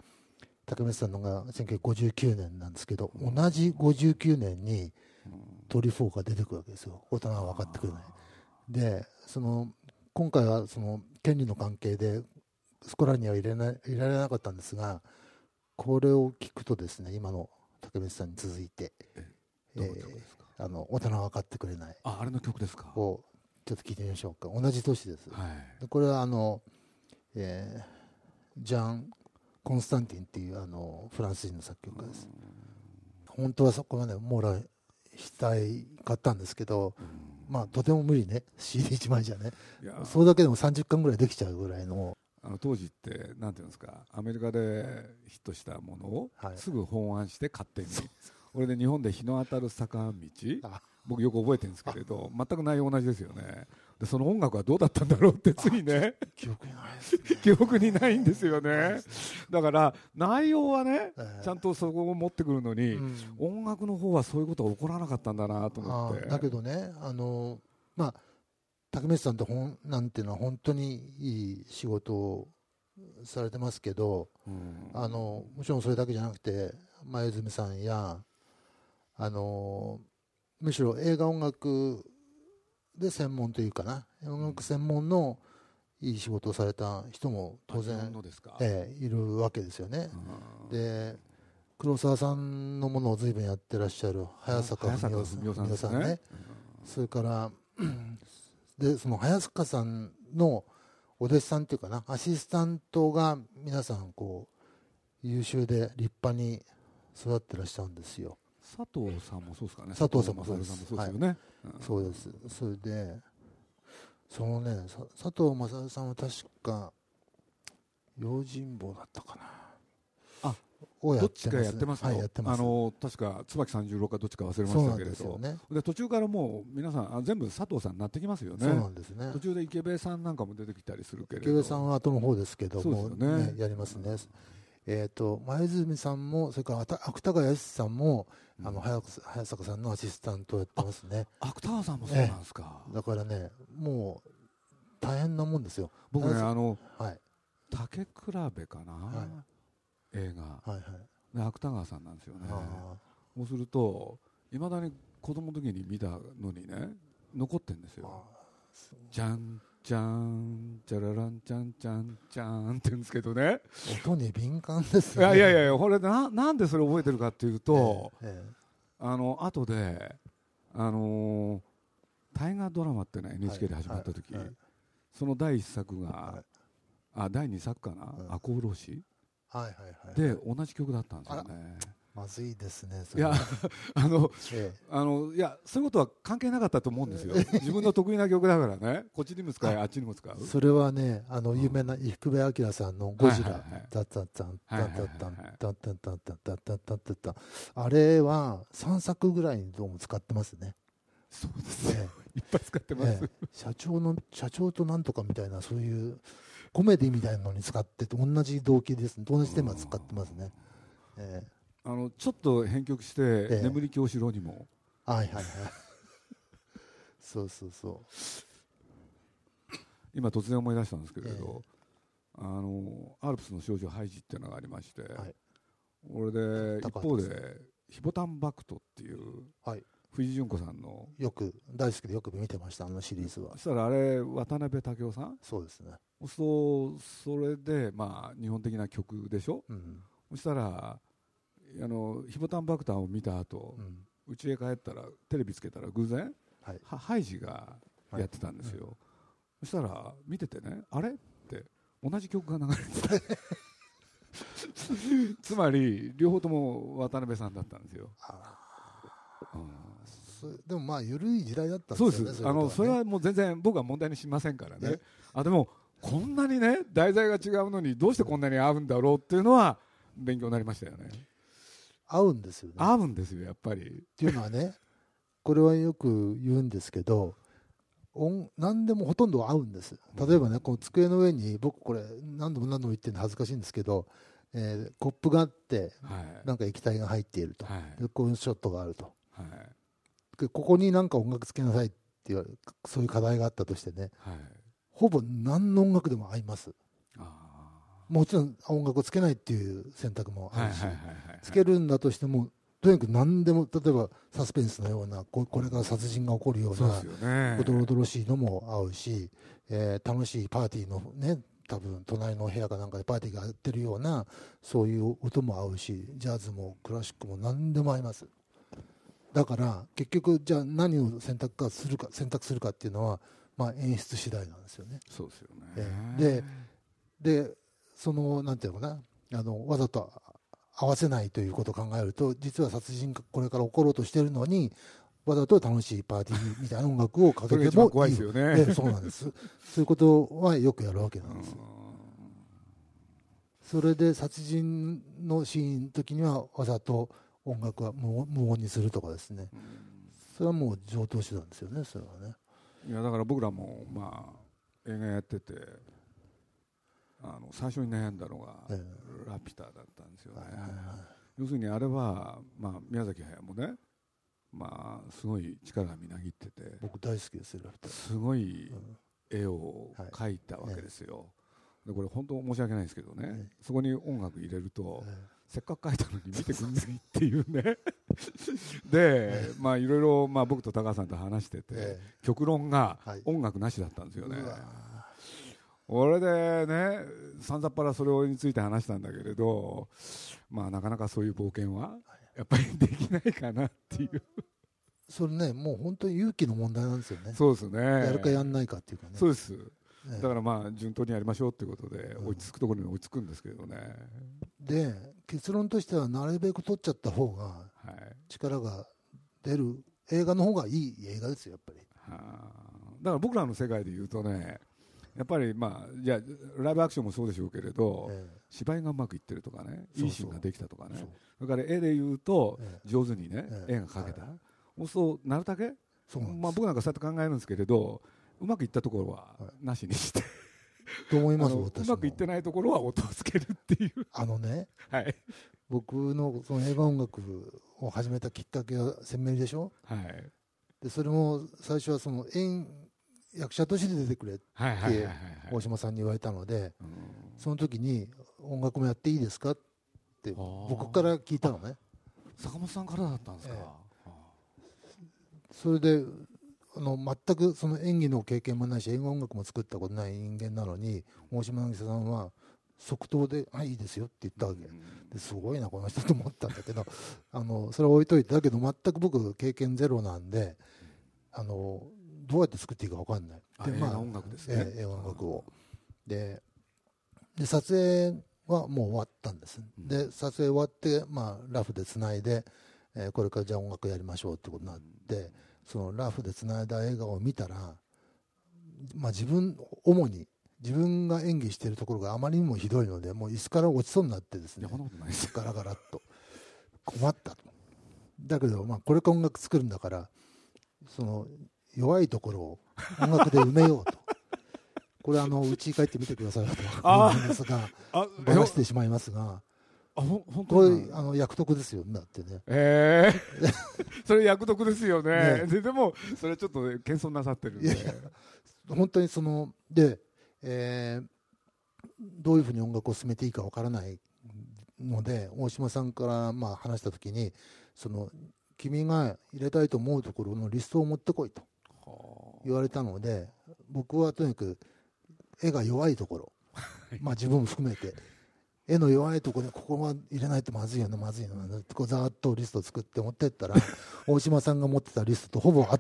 高光さんのが1959年なんですけど、同じ59年にトリフォーが出てくるわけですよ。大人は分かってくれない。でその今回はその権利の関係でそこらには入れない入れられなかったんですがこれを聞くとですね今の高光さんに続いて、どの曲ですか、あの大人は分かってくれない。ああれの曲ですか？をちょっと聞いてみましょうか。同じ年です、はい。でこれはあの、えージャン・コンスタンティンっていうあのフランス人の作曲家です。本当はそこまで網羅したいかったんですけど、まあとても無理ね。CD1 枚じゃね。それだけでも30巻ぐらいできちゃうぐらいの。あの当時ってなんていうんですか。アメリカでヒットしたものをはい。すぐ本案して勝手に、俺で日本で日の当たる坂道。あ僕よく覚えてるんですけれど全く内容同じですよね。でその音楽はどうだったんだろうってついね。記憶にないですね。記憶にないんですよね。だから内容はねええ。ちゃんとそこを持ってくるのに、うん。音楽の方はそういうことは起こらなかったんだなと思って。だけどねあのまあ竹光さんってほんなんていうのは本当にいい仕事をされてますけどうん。あのもちろんそれだけじゃなくて前泉さんやあのむしろ映画音楽で専門というかな。音楽専門のいい仕事をされた人も当然ええいるわけですよね。うん。で黒沢さんのものを随分やってらっしゃる早坂文夫さんね。さんね。それから でその早坂さんのお弟子さんっていうかなアシスタントが皆さんこう優秀で立派に育ってらっしゃるんですよ佐藤さんもそうですかね。佐藤さんもそうです。よね、うん。そうです。それでそのねさ佐藤正さんは確か用心棒だったかな。あをどっちかやってますよ、はいやってます。あの確か椿三十郎かどっちか忘れましたけれど。ですよね。で途中からもう皆さんあ全部佐藤さんになってきますよそうなねんですね。途中で池部さんなんかも出てきたりするけれど。池上さんは後の方ですけども、ですよねやりますね、えー、と前泉さんもそれからあた芥川康さんも、あのうん早く早坂さんのアシスタントをやってますね。芥川さんもそうなんですか、だからねもう大変なもんですよ。僕ねあのはい。竹比べかな、はい。映画。はいはい。で芥川さんなんですよね。あそうするといまだに子供の時に見たのにね残ってんですーよじゃんじゃんじゃららんちゃんちゃんちゃんって言うんですけどね。音に敏感ですいねやいやいやこれななんでそれ覚えてるかっていうと、ええ。あの後であのー大河ドラマってね NHK で始まった時、はいはい。その第一作が、はい。あ第二作かな？うん「赤穂浪士？はいはいはいで同じ曲だったんですよねまずいですねそいや あのえあのいやそういうことは関係なかったと思うんですよ。自分の得意な曲だからね。こっちにも使いあっちにも使う。えそれはねあの有名な伊福部明さんの「ゴジラ」はいはいはい。タッタッタンタはいはいはいッタッタンタッタッタンタッタッタッタッタッタッタッあれは3作ぐらいにどうも使ってますねそうですえいっぱい使ってます、ええ社長の社長となんとかみたいなそういうコメディみたいなのに使ってて同じ動機ですね同じテーマ使ってますね、ええあのちょっと編曲してええ。眠り京志郎にも。はいはいはい。そうそうそ今突然思い出したんですけれど、あのアルプスの少女ハイジっていうのがありまして、はい。俺で一高方畑でヒボタンバクトっていう、はい。藤井純子さんのうよく大好きでよく見てましたあのシリーズは。そしたらあれ渡辺武雄さん？そうですね。そうそれでまあ日本的な曲でしょ？うん。そしたらあのヒボタンバクターを見た後う、ん。家へ帰ったらテレビつけたら偶然はい。はハイジがやってたんですよ、そしたら見ててねあれ？って同じ曲が流れてた。つまり両方とも渡辺さんだったんですよ、あうん。そでもまあ緩い時代だったんそうです。よねですあのそれはもう全然僕は問題にしませんからね。えあでもこんなにね題材が違うのにどうしてこんなに合うんだろうっていうのは勉強になりましたよね合うんですよね。合うんですよやっぱり。っていうのはね これはよく言うんですけど音何でもほとんど合うんです。例えばねこの机の上に僕これ何度も何度も言ってるの恥ずかしいんですけど、えーコップがあってはい。なんか液体が入っていると、はい。でこういうショットがあると。はい。でここになんか音楽つけなさいって言われそういう課題があったとしてねはい。ほぼ何の音楽でも合います。あもちろん音楽をつけないっていう選択もあるし、つけるんだとしてもとにかく何でも例えばサスペンスのようなここれから殺人が起こるようなおどろおどろしいのも合うし、えー楽しいパーティーのね多分隣の部屋かなんかでパーティーがやってるようなそういう音も合うしジャズもクラシックも何でも合います。だから結局じゃあ何を選択かするか選択するかっていうのは、まあ、演出次第なんですよね。そうですよね。えででそのなんていうのかな。あのわざと合わせないということを考えると実は殺人がこれから起ころうとしてるのにわざと楽しいパーティーみたいな音楽をかけてもいい怖いですよね。ええそうなんです。そういうことはよくやるわけなんです。それで殺人のシーンの時にはわざと音楽は無音無音にするとかですね。それはもう上等手段ですよねそれはね。いやだから僕らもまあ映画やっててあの最初に悩んだのがえ「ラピュタ」だったんですよね、要するにあれは、まあ、宮崎駿もね、まあ、すごい力がみなぎってて僕大好きですよすごいうん。絵を描いたわけですよ、でこれ本当申し訳ないんですけどね、えそこに音楽入れると、えせっかく描いたのに見てくんないっていうね。で、まあいろいろ、まあ、僕と高橋さんと話してて、え極論がはい。音楽なしだったんですよね、俺でねさんざっぱらそれについて話したんだけれどまあなかなかそういう冒険はやっぱりできないかなっていう。それねもう本当に勇気の問題なんですよね。そうですね。やるかやんないかっていうかね。そうです。ええ。だからまあ順当にやりましょうっていうことでうん。追いつくところに追いつくんですけどね、で結論としてはなるべく取っちゃった方がはい。力が出る映画の方がいい映画ですよやっぱり。はあ。だから僕らの世界で言うとねやっぱりまあいやライブアクションもそうでしょうけれど、え芝居がうまくいってるとかねそうそう。いいシーンができたとかね。えそう。それから絵で言うとええ。上手にね、ええ。絵が描けた、そうするとなるだけまあ、僕なんかそうやって考えるんですけれどうまくいったところははなしにして、と思います うまくいってないところは音をつけるっていう、あのねはい。僕のその映画音楽を始めたきっかけは鮮明でしょ？はい、でそれも最初はその演役者として出てくれって大島さんに言われたのでうん。その時に音楽もやっていいですか？って僕から聞いたのね。坂本さんからだったんですか、ええ。あ。それであの全くその演技の経験もないし映画音楽も作ったことない人間なのに大島渚さんは即答で「はいいいですよ」って言ったわけ。うん。ですごいなこの人と思ったんだけどあのそれは置いといてだけど全く僕経験ゼロなんであのどうやって作っていいか分かんない。あ映画音楽ですね。ええ映画音楽を。でで撮影はもう終わったんです、うん。で撮影終わって、まあ、ラフでつないで、えーこれからじゃあ音楽やりましょうってことになってそのラフでつないだ映画を見たら、まあ、自分主に自分が演技しているところがあまりにもひどいのでもう椅子から落ちそうになってですね。ガラガラっと。困ったと。だけど、まあ、これから音楽作るんだからその弱いところを音楽で埋めようと。これあの家に帰ってみてくださいと。思うんですがあばらしてしまいますが。あほん本当こにれあの役得ですよだってね。ええ それ役得ですよね。ね。ででもそれちょっと謙遜なさってるんで。いやいや本当にそので、えーどういうふうに音楽を進めていいかわからないので大島さんからまあ話した時にその君が入れたいと思うところのリストを持ってこいと。は言われたので僕はとにかく絵が弱いところ、まあ自分も含めて。絵の弱いところでここは入れないとまずいよねまずいよねってこうざーっとリストを作って持ってったら 大島さんが持ってたリストとほぼあ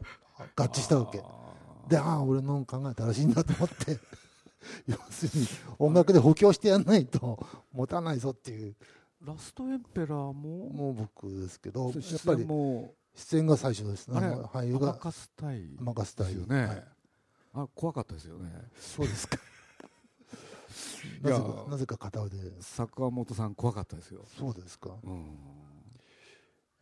合致したわけ。あでああ俺の考えたらしいんだと思って 要するに音楽で補強してやんないと持たないぞっていう。ラストエンペラーも？もう僕ですけどやっ出ぱり演も出演が最初ですあれの俳優甘がかすたい任せたいですよね、はい。あ怖かったですよね。そうですか。なぜかなぜか片腕。坂本さん怖かったですよ、そうですか。うん、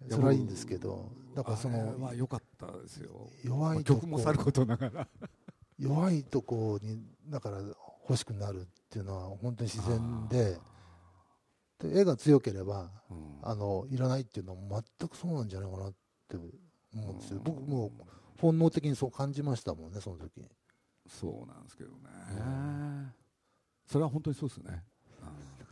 それはいいんですけどだからそのは良かったですよ、弱まあいとこ。曲もさることながら。弱いとこにだから欲しくなるっていうのは本当に自然でで絵が強ければうん。あのいらないっていうのは全くそうなんじゃないかなって思うんですようん。僕もう本能的にそう感じましたもんねその時。にそうなんですけどね、それは本当にそうですね、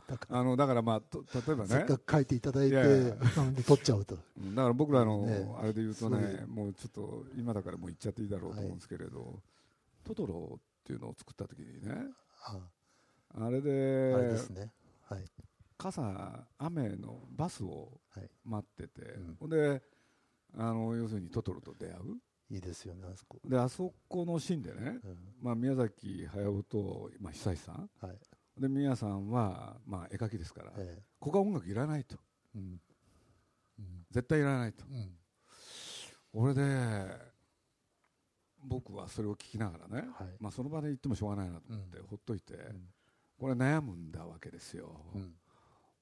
だから。あのだからまあと例えばね。せっかく書いていただいていやいや。なんで撮っちゃうと。うんだから僕らのね。あれで言うとねもうちょっと今だからもう言っちゃっていいだろうと思うんですけれど、トトロっていうのを作った時にねああ。れあれでですね。はい。傘雨のバスをはい。待ってて、うん。ほんであの要するにトトロと出会う。いいですよねあそこ。であそこのシーンでね、うん。まあ、宮崎駿と、まあ、久石さん。はい。で宮さんは、まあ、絵描きですから、ええ。ここは音楽いらないと。うん。うん。絶対いらないと。うん。俺で僕はそれを聞きながらね、はい。まあ、その場で言ってもしょうがないなと思って、うん。ほっといて、ん。これ悩むんだわけですよ、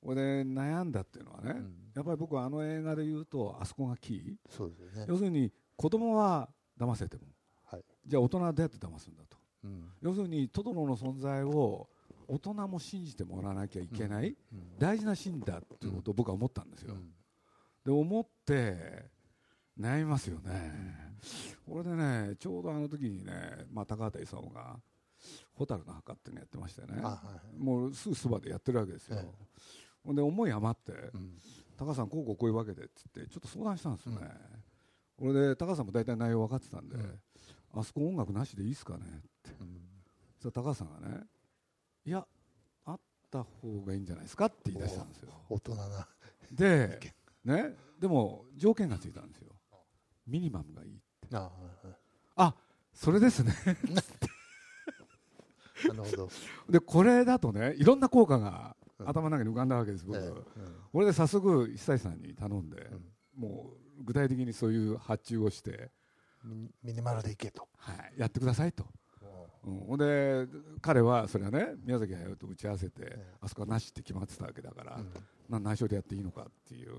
うんこれで悩んだっていうのはね、うん。やっぱり僕はあの映画で言うとあそこがキー。そうですよね。要するに子供は騙せても、はい。じゃあ大人はどうやって騙すんだと。うん。要するにトトロの存在を大人も信じてもらわなきゃいけない、うん。大事なシーンだっていうことを僕は思ったんですよ、うん。で思って悩みますよね、これでねちょうどあの時にね、まあ、高畑勲が「蛍の墓」っていうのやってましたよね。あはいもうすぐそばでやってるわけですよ、えほんで思い余ってうん「高橋さんこうこうこういうわけで」って言ってちょっと相談したんですよね、これで高橋さんも大体内容分かってたんで、うん。あそこ音楽なしでいいですかねって。うん。そしたら高橋さんがねいやあった方がいいんじゃないですかって言い出したんですよ。大人な。でねでも条件がついたんですよ。ミニマムがいいあはいはい。あそれですね。なるほど。でこれだとねいろんな効果がうん頭の中に浮かんだわけです僕、ええ。これで早速久石さんに頼んで、うん。もう具体的にそういう発注をして、うんミミニマルでいけと。はい、やってくださいと、うん、ほんで彼はそれはね宮崎駿と打ち合わせて、ええ。あそこはなしって決まってたわけだから、うん。な内緒でやっていいのかっていう、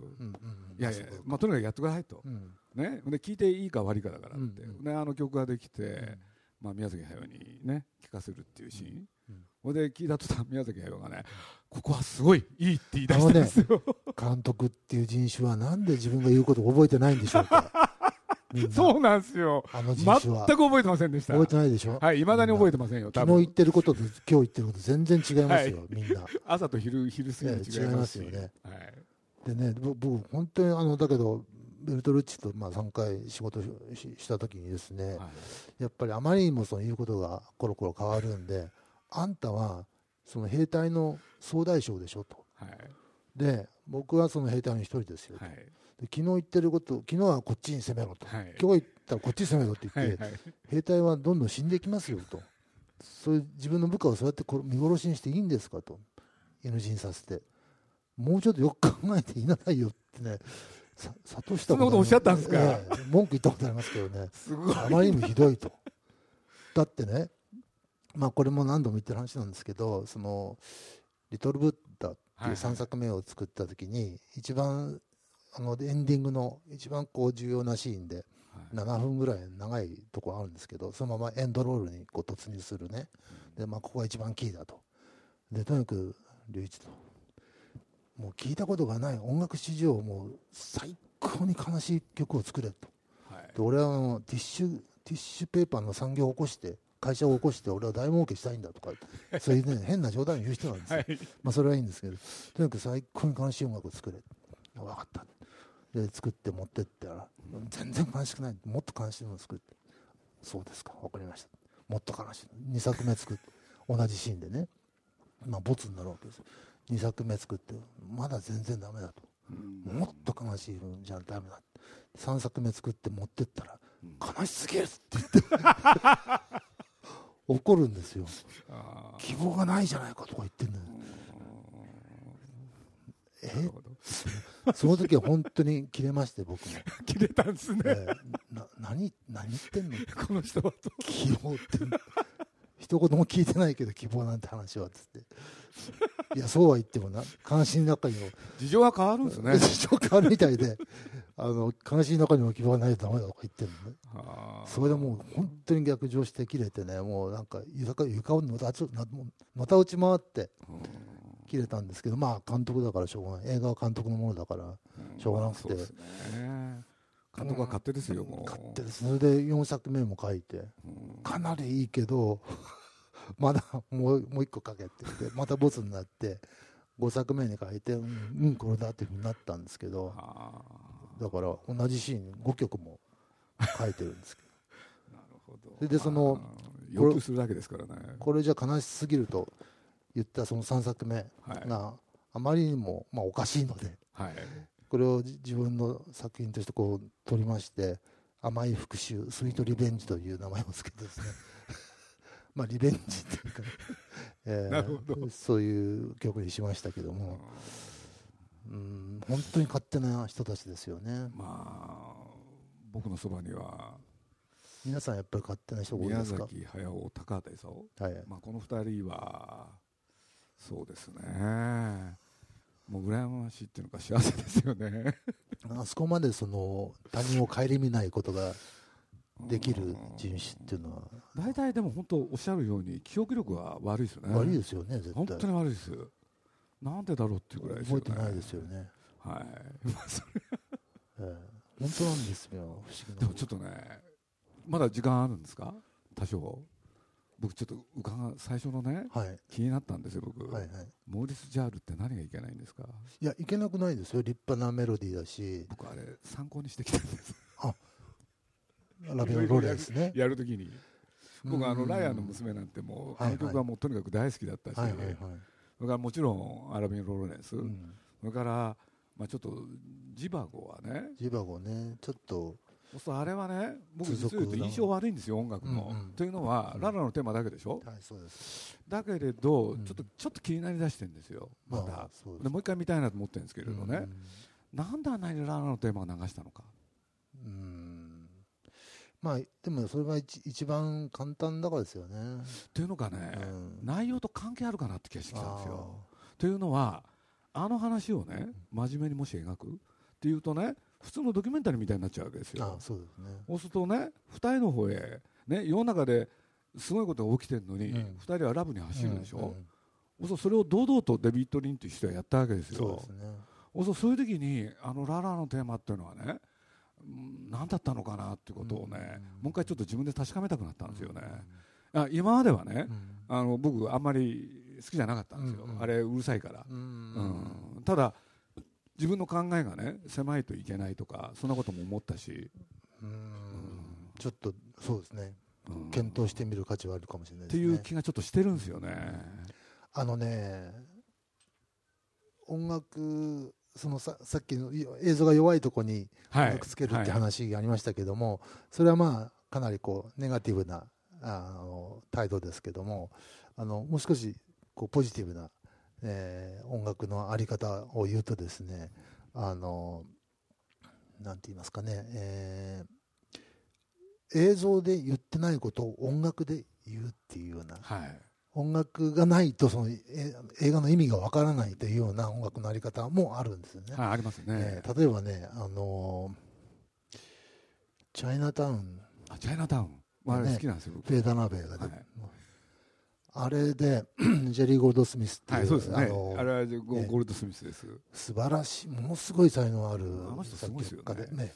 いやいや、まあ、とにかくやってくださいと、うん。ね、で聞いていいか悪いかだからって、あの曲ができて、うん。まあ、宮崎駿にね聞かせるっていうシーン、うんほんで聞いた途端宮崎駿がねここはすごいいいって言い出したんですよ、監督っていう人種はなんで自分が言うことを覚えてないんでしょうか。そうなんですよ。あの人全く覚えてませんでした。覚えてないでしょ？はい、未だに覚えてまませんよ、多昨日言分ってることと今日言ってること全然違いますよ、みんな。朝と昼昼過ぎに違いますよね。はい、でねぼ僕本当にあのだけどベルトルッチとまあ3回仕事ししした時にですね、はい。やっぱりあまりにもその言うことがコロコロ変わるんであんたはその兵隊の総大将でしょと。はい。で僕はその兵隊の一人ですよと、はい。で昨日言ってること昨日はこっちに攻めろと、はい。今日言ったらこっちに攻めろって言って、はいはい。兵隊はどんどん死んでいきますよと。そういう自分の部下をそうやってこ見殺しにしていいんですかと。NG にさせて。もうちょっとよく考えて言いなさいよってねさ諭したことおっしゃったんですか？ええ文句言ったことありますけどね。すごい、あまりにもひどいと。だってねまあこれも何度も言ってる話なんですけどその「リトル・ブッダ」ってはいい。う3作目を作った時に一番あのエンディングの一番こう重要なシーンではい。7分ぐらい長いところあるんですけどそのままエンドロールにこう突入するね。で、まあ、ここが一番キーだと。でとにかく隆一と。もう聞いたことがない。音楽史上もう最高に悲しい曲を作れと。はい。で俺はあのティッシュティッシュペーパーの産業を起こして会社を起こして俺は大儲けしたいんだとかそういうね変な冗談を言う人なんですよ、はい。まあそれはいいんですけどとにかく最高に悲しい音楽を作れ。分かったで作って持ってったら全然悲しくないもっと悲しいものを作って。そうですか分かりました。もっと悲しい2作目作って。同じシーンでね。まあボツになるわけですよ。2作目作ってまだ全然ダメだと。うん。もっと悲しいのじゃダメだ3作目作って持ってったらうん。悲しすぎるって言って怒るんですよ。希望がないじゃないかとか言ってんのよ。え？その時は本当に切れまして僕も、切れたんですね、えーな何何言ってんの？この人はと。希望って一言も聞いてないけど希望なんて話はっつって。いやそうは言ってもな。悲しい中にも。事情は変わるんですね。事情変わるみたいであの悲しい中にも希望がないとダメだとか言ってるのね。それでもう本当に逆上して切れてねもうなんか床床をのたのた打ち回って切れたんですけどまあ監督だからしょうがない。映画は監督のものだからしょうがなくて。監督は勝手ですよ、もう。勝手です。それで4作目も書いてうん。かなりいいけど まだもうもう一個書けって言ってまたボツになって5作目に書いてうん、うん、これだっていうふうになったんですけど。あだから同じシーン5曲も書いてるんですけど。ー なるほど。それでそのまあ要求するだけですからね。これじゃ悲しすぎると言ったその3作目はい。があまりにもまあおかしいのではい。これを自分の作品としてこう取りまして「甘い復讐スイートリベンジ」という名前を付けてですね。まあリベンジっていうかね、えそういう曲にしましたけども、うん、本当に勝手な人たちですよね。まあ僕のそばには皆さんやっぱり勝手な人が多い宮ですか？崎駿高畑勲、はい。まあ、この二人はそうですね。もう羨ましいっていうのか幸せですよね。あそこまでその他人を顧みないことができる人種っていうのは。大体でも本当おっしゃるように記憶力は悪いですよね。悪いですよね絶対。本当に悪いですなんでだろうっていうぐらいですよね。覚えてないですよね、はい。まあそれ。ええ。本当なんですよ不思議なでもちょっとねまだ時間あるんですか？多少。僕ちょっと伺う最初のねはい。気になったんですよ僕、はいはい。モーリス・ジャールって何がいけないんですか？いやいけなくないですよ。立派なメロディーだし。僕あれ参考にしてきたんです。ラビオンローレンですね。やるときに。僕あのライアンのは娘なんてもうあの曲はもうとにかく大好きだったし、いはいはいそれからもちろんアラビン・ローレンス、うん。それから、まあ、ちょっとジバゴはね。ジバゴね。ちょっと。そうあれはね僕通実を言うと印象悪いんですよ音楽の、うんうん。というのは、うん。ララのテーマだけでしょ？はいそうです。だけれど、うん。ちょっとちょっと気になりだしてるんですよまた、あそうです。でもう一回見たいなと思ってるんですけれどね、うん。なんであんなにララのテーマを流したのか？うんまあでもそれが一一番簡単だからですよね。っていうのがね、うん。内容と関係あるかなって気がしてきたんですあよ。というのはあの話をね真面目にもし描くっていうとね普通のドキュメンタリーみたいになっちゃうわけですあよ。そうですね。そうするとね二人の方へ、ね、世の中ですごいことが起きてるのに、うん。二人はラブに走るでしょ、うんうんそれを堂々とデビッド・リンという人はやったわけですよ。そうですね。そういう時にあのララのテーマっていうのはねうん何だったのかなっていうことをね、うん。もう一回ちょっと自分で確かめたくなったんですよね。あ今まではね、うん。あの僕あんまり好きじゃなかったんですよ、あれうるさいから、うんうんただ自分の考えがね狭いといけないとかそんなことも思ったし、うん。ちょっとそうですね。うん。検討してみる価値はあるかもしれないってですね。いう気がちょっとしてるんですよね、あのね音楽そのささっきのい映像が弱いとこにはい。音楽つけるってはい話がありましたけども、それはまあかなりこうネガティブなあの態度ですけどもあのもう少しこうポジティブな、えー音楽のあり方を言うとですねあのなんて言いますかね、えー映像で言ってないことを音楽で言うっていうようなはい音楽がないとそのえ映画の意味がわからないというような音楽のあり方もあるんですよね。はい、ありますね、えー例えばね、あのーチャイナタウン、あチャイナタウン、まあ、あれね好きなんですよ、僕フェーダーナベがで、はい。あれで ジェリー・ゴールドスミスっていう、はい、そうですね、のーあれはゴールドスミスです、素晴らしい、ものすごい才能ある作曲家でね。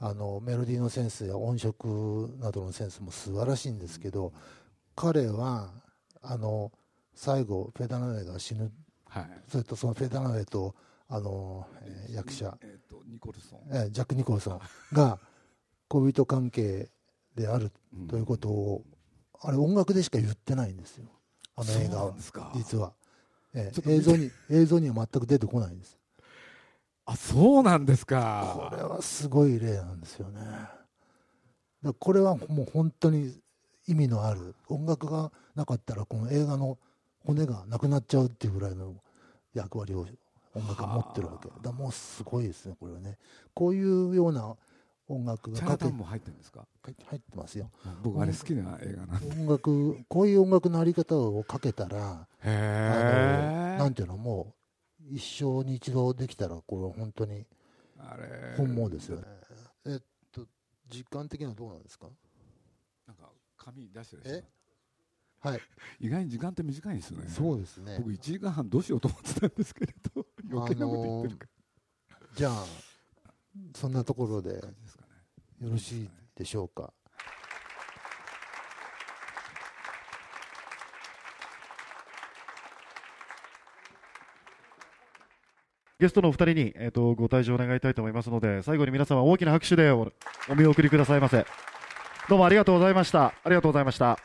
うん。あのメロディーのセンスや音色などのセンスも素晴らしいんですけど、彼はあの最後、フェーダーナベが死ぬ。はい、それとそのフェーダーナウェイとあの、えー役者、えー、とニコルソン、えージャック・ニコルソン。が恋人関係であるうん。ということを、あれ音楽でしか言ってないんですよ。あの映画はんですか。実は、えー映像に映像には全く出てこないんです。あそうなんですか。これはすごい例なんですよね。これはもう本当に意味のある音楽がなかったらこの映画の骨がなくなっちゃうっていうぐらいの役割を音楽が持ってるわけ。はあ。だからもうすごいですねこれはね。こういうような音楽がチャイナタウンも入ってるんですか？入ってますよ。僕あれ好きな映画なんで。音楽こういう音楽のあり方をかけたらあなんていうのもう一生に一度できたらこれは本当にあれ。本望ですよね。えっと時間的にはどうなんですか？紙出してらっしゃるはい。意外に時間って短いんですよね。そうですね。僕1時間半どうしようと思ってたんですけれど余計なこと言ってるかじゃあそんなところでよろしいでしょうか？ゲストのお二人に、えー、とご退場願いたいと思いますので最後に皆様大きな拍手でおお見送りくださいませどうもありがとうございました。ありがとうございました。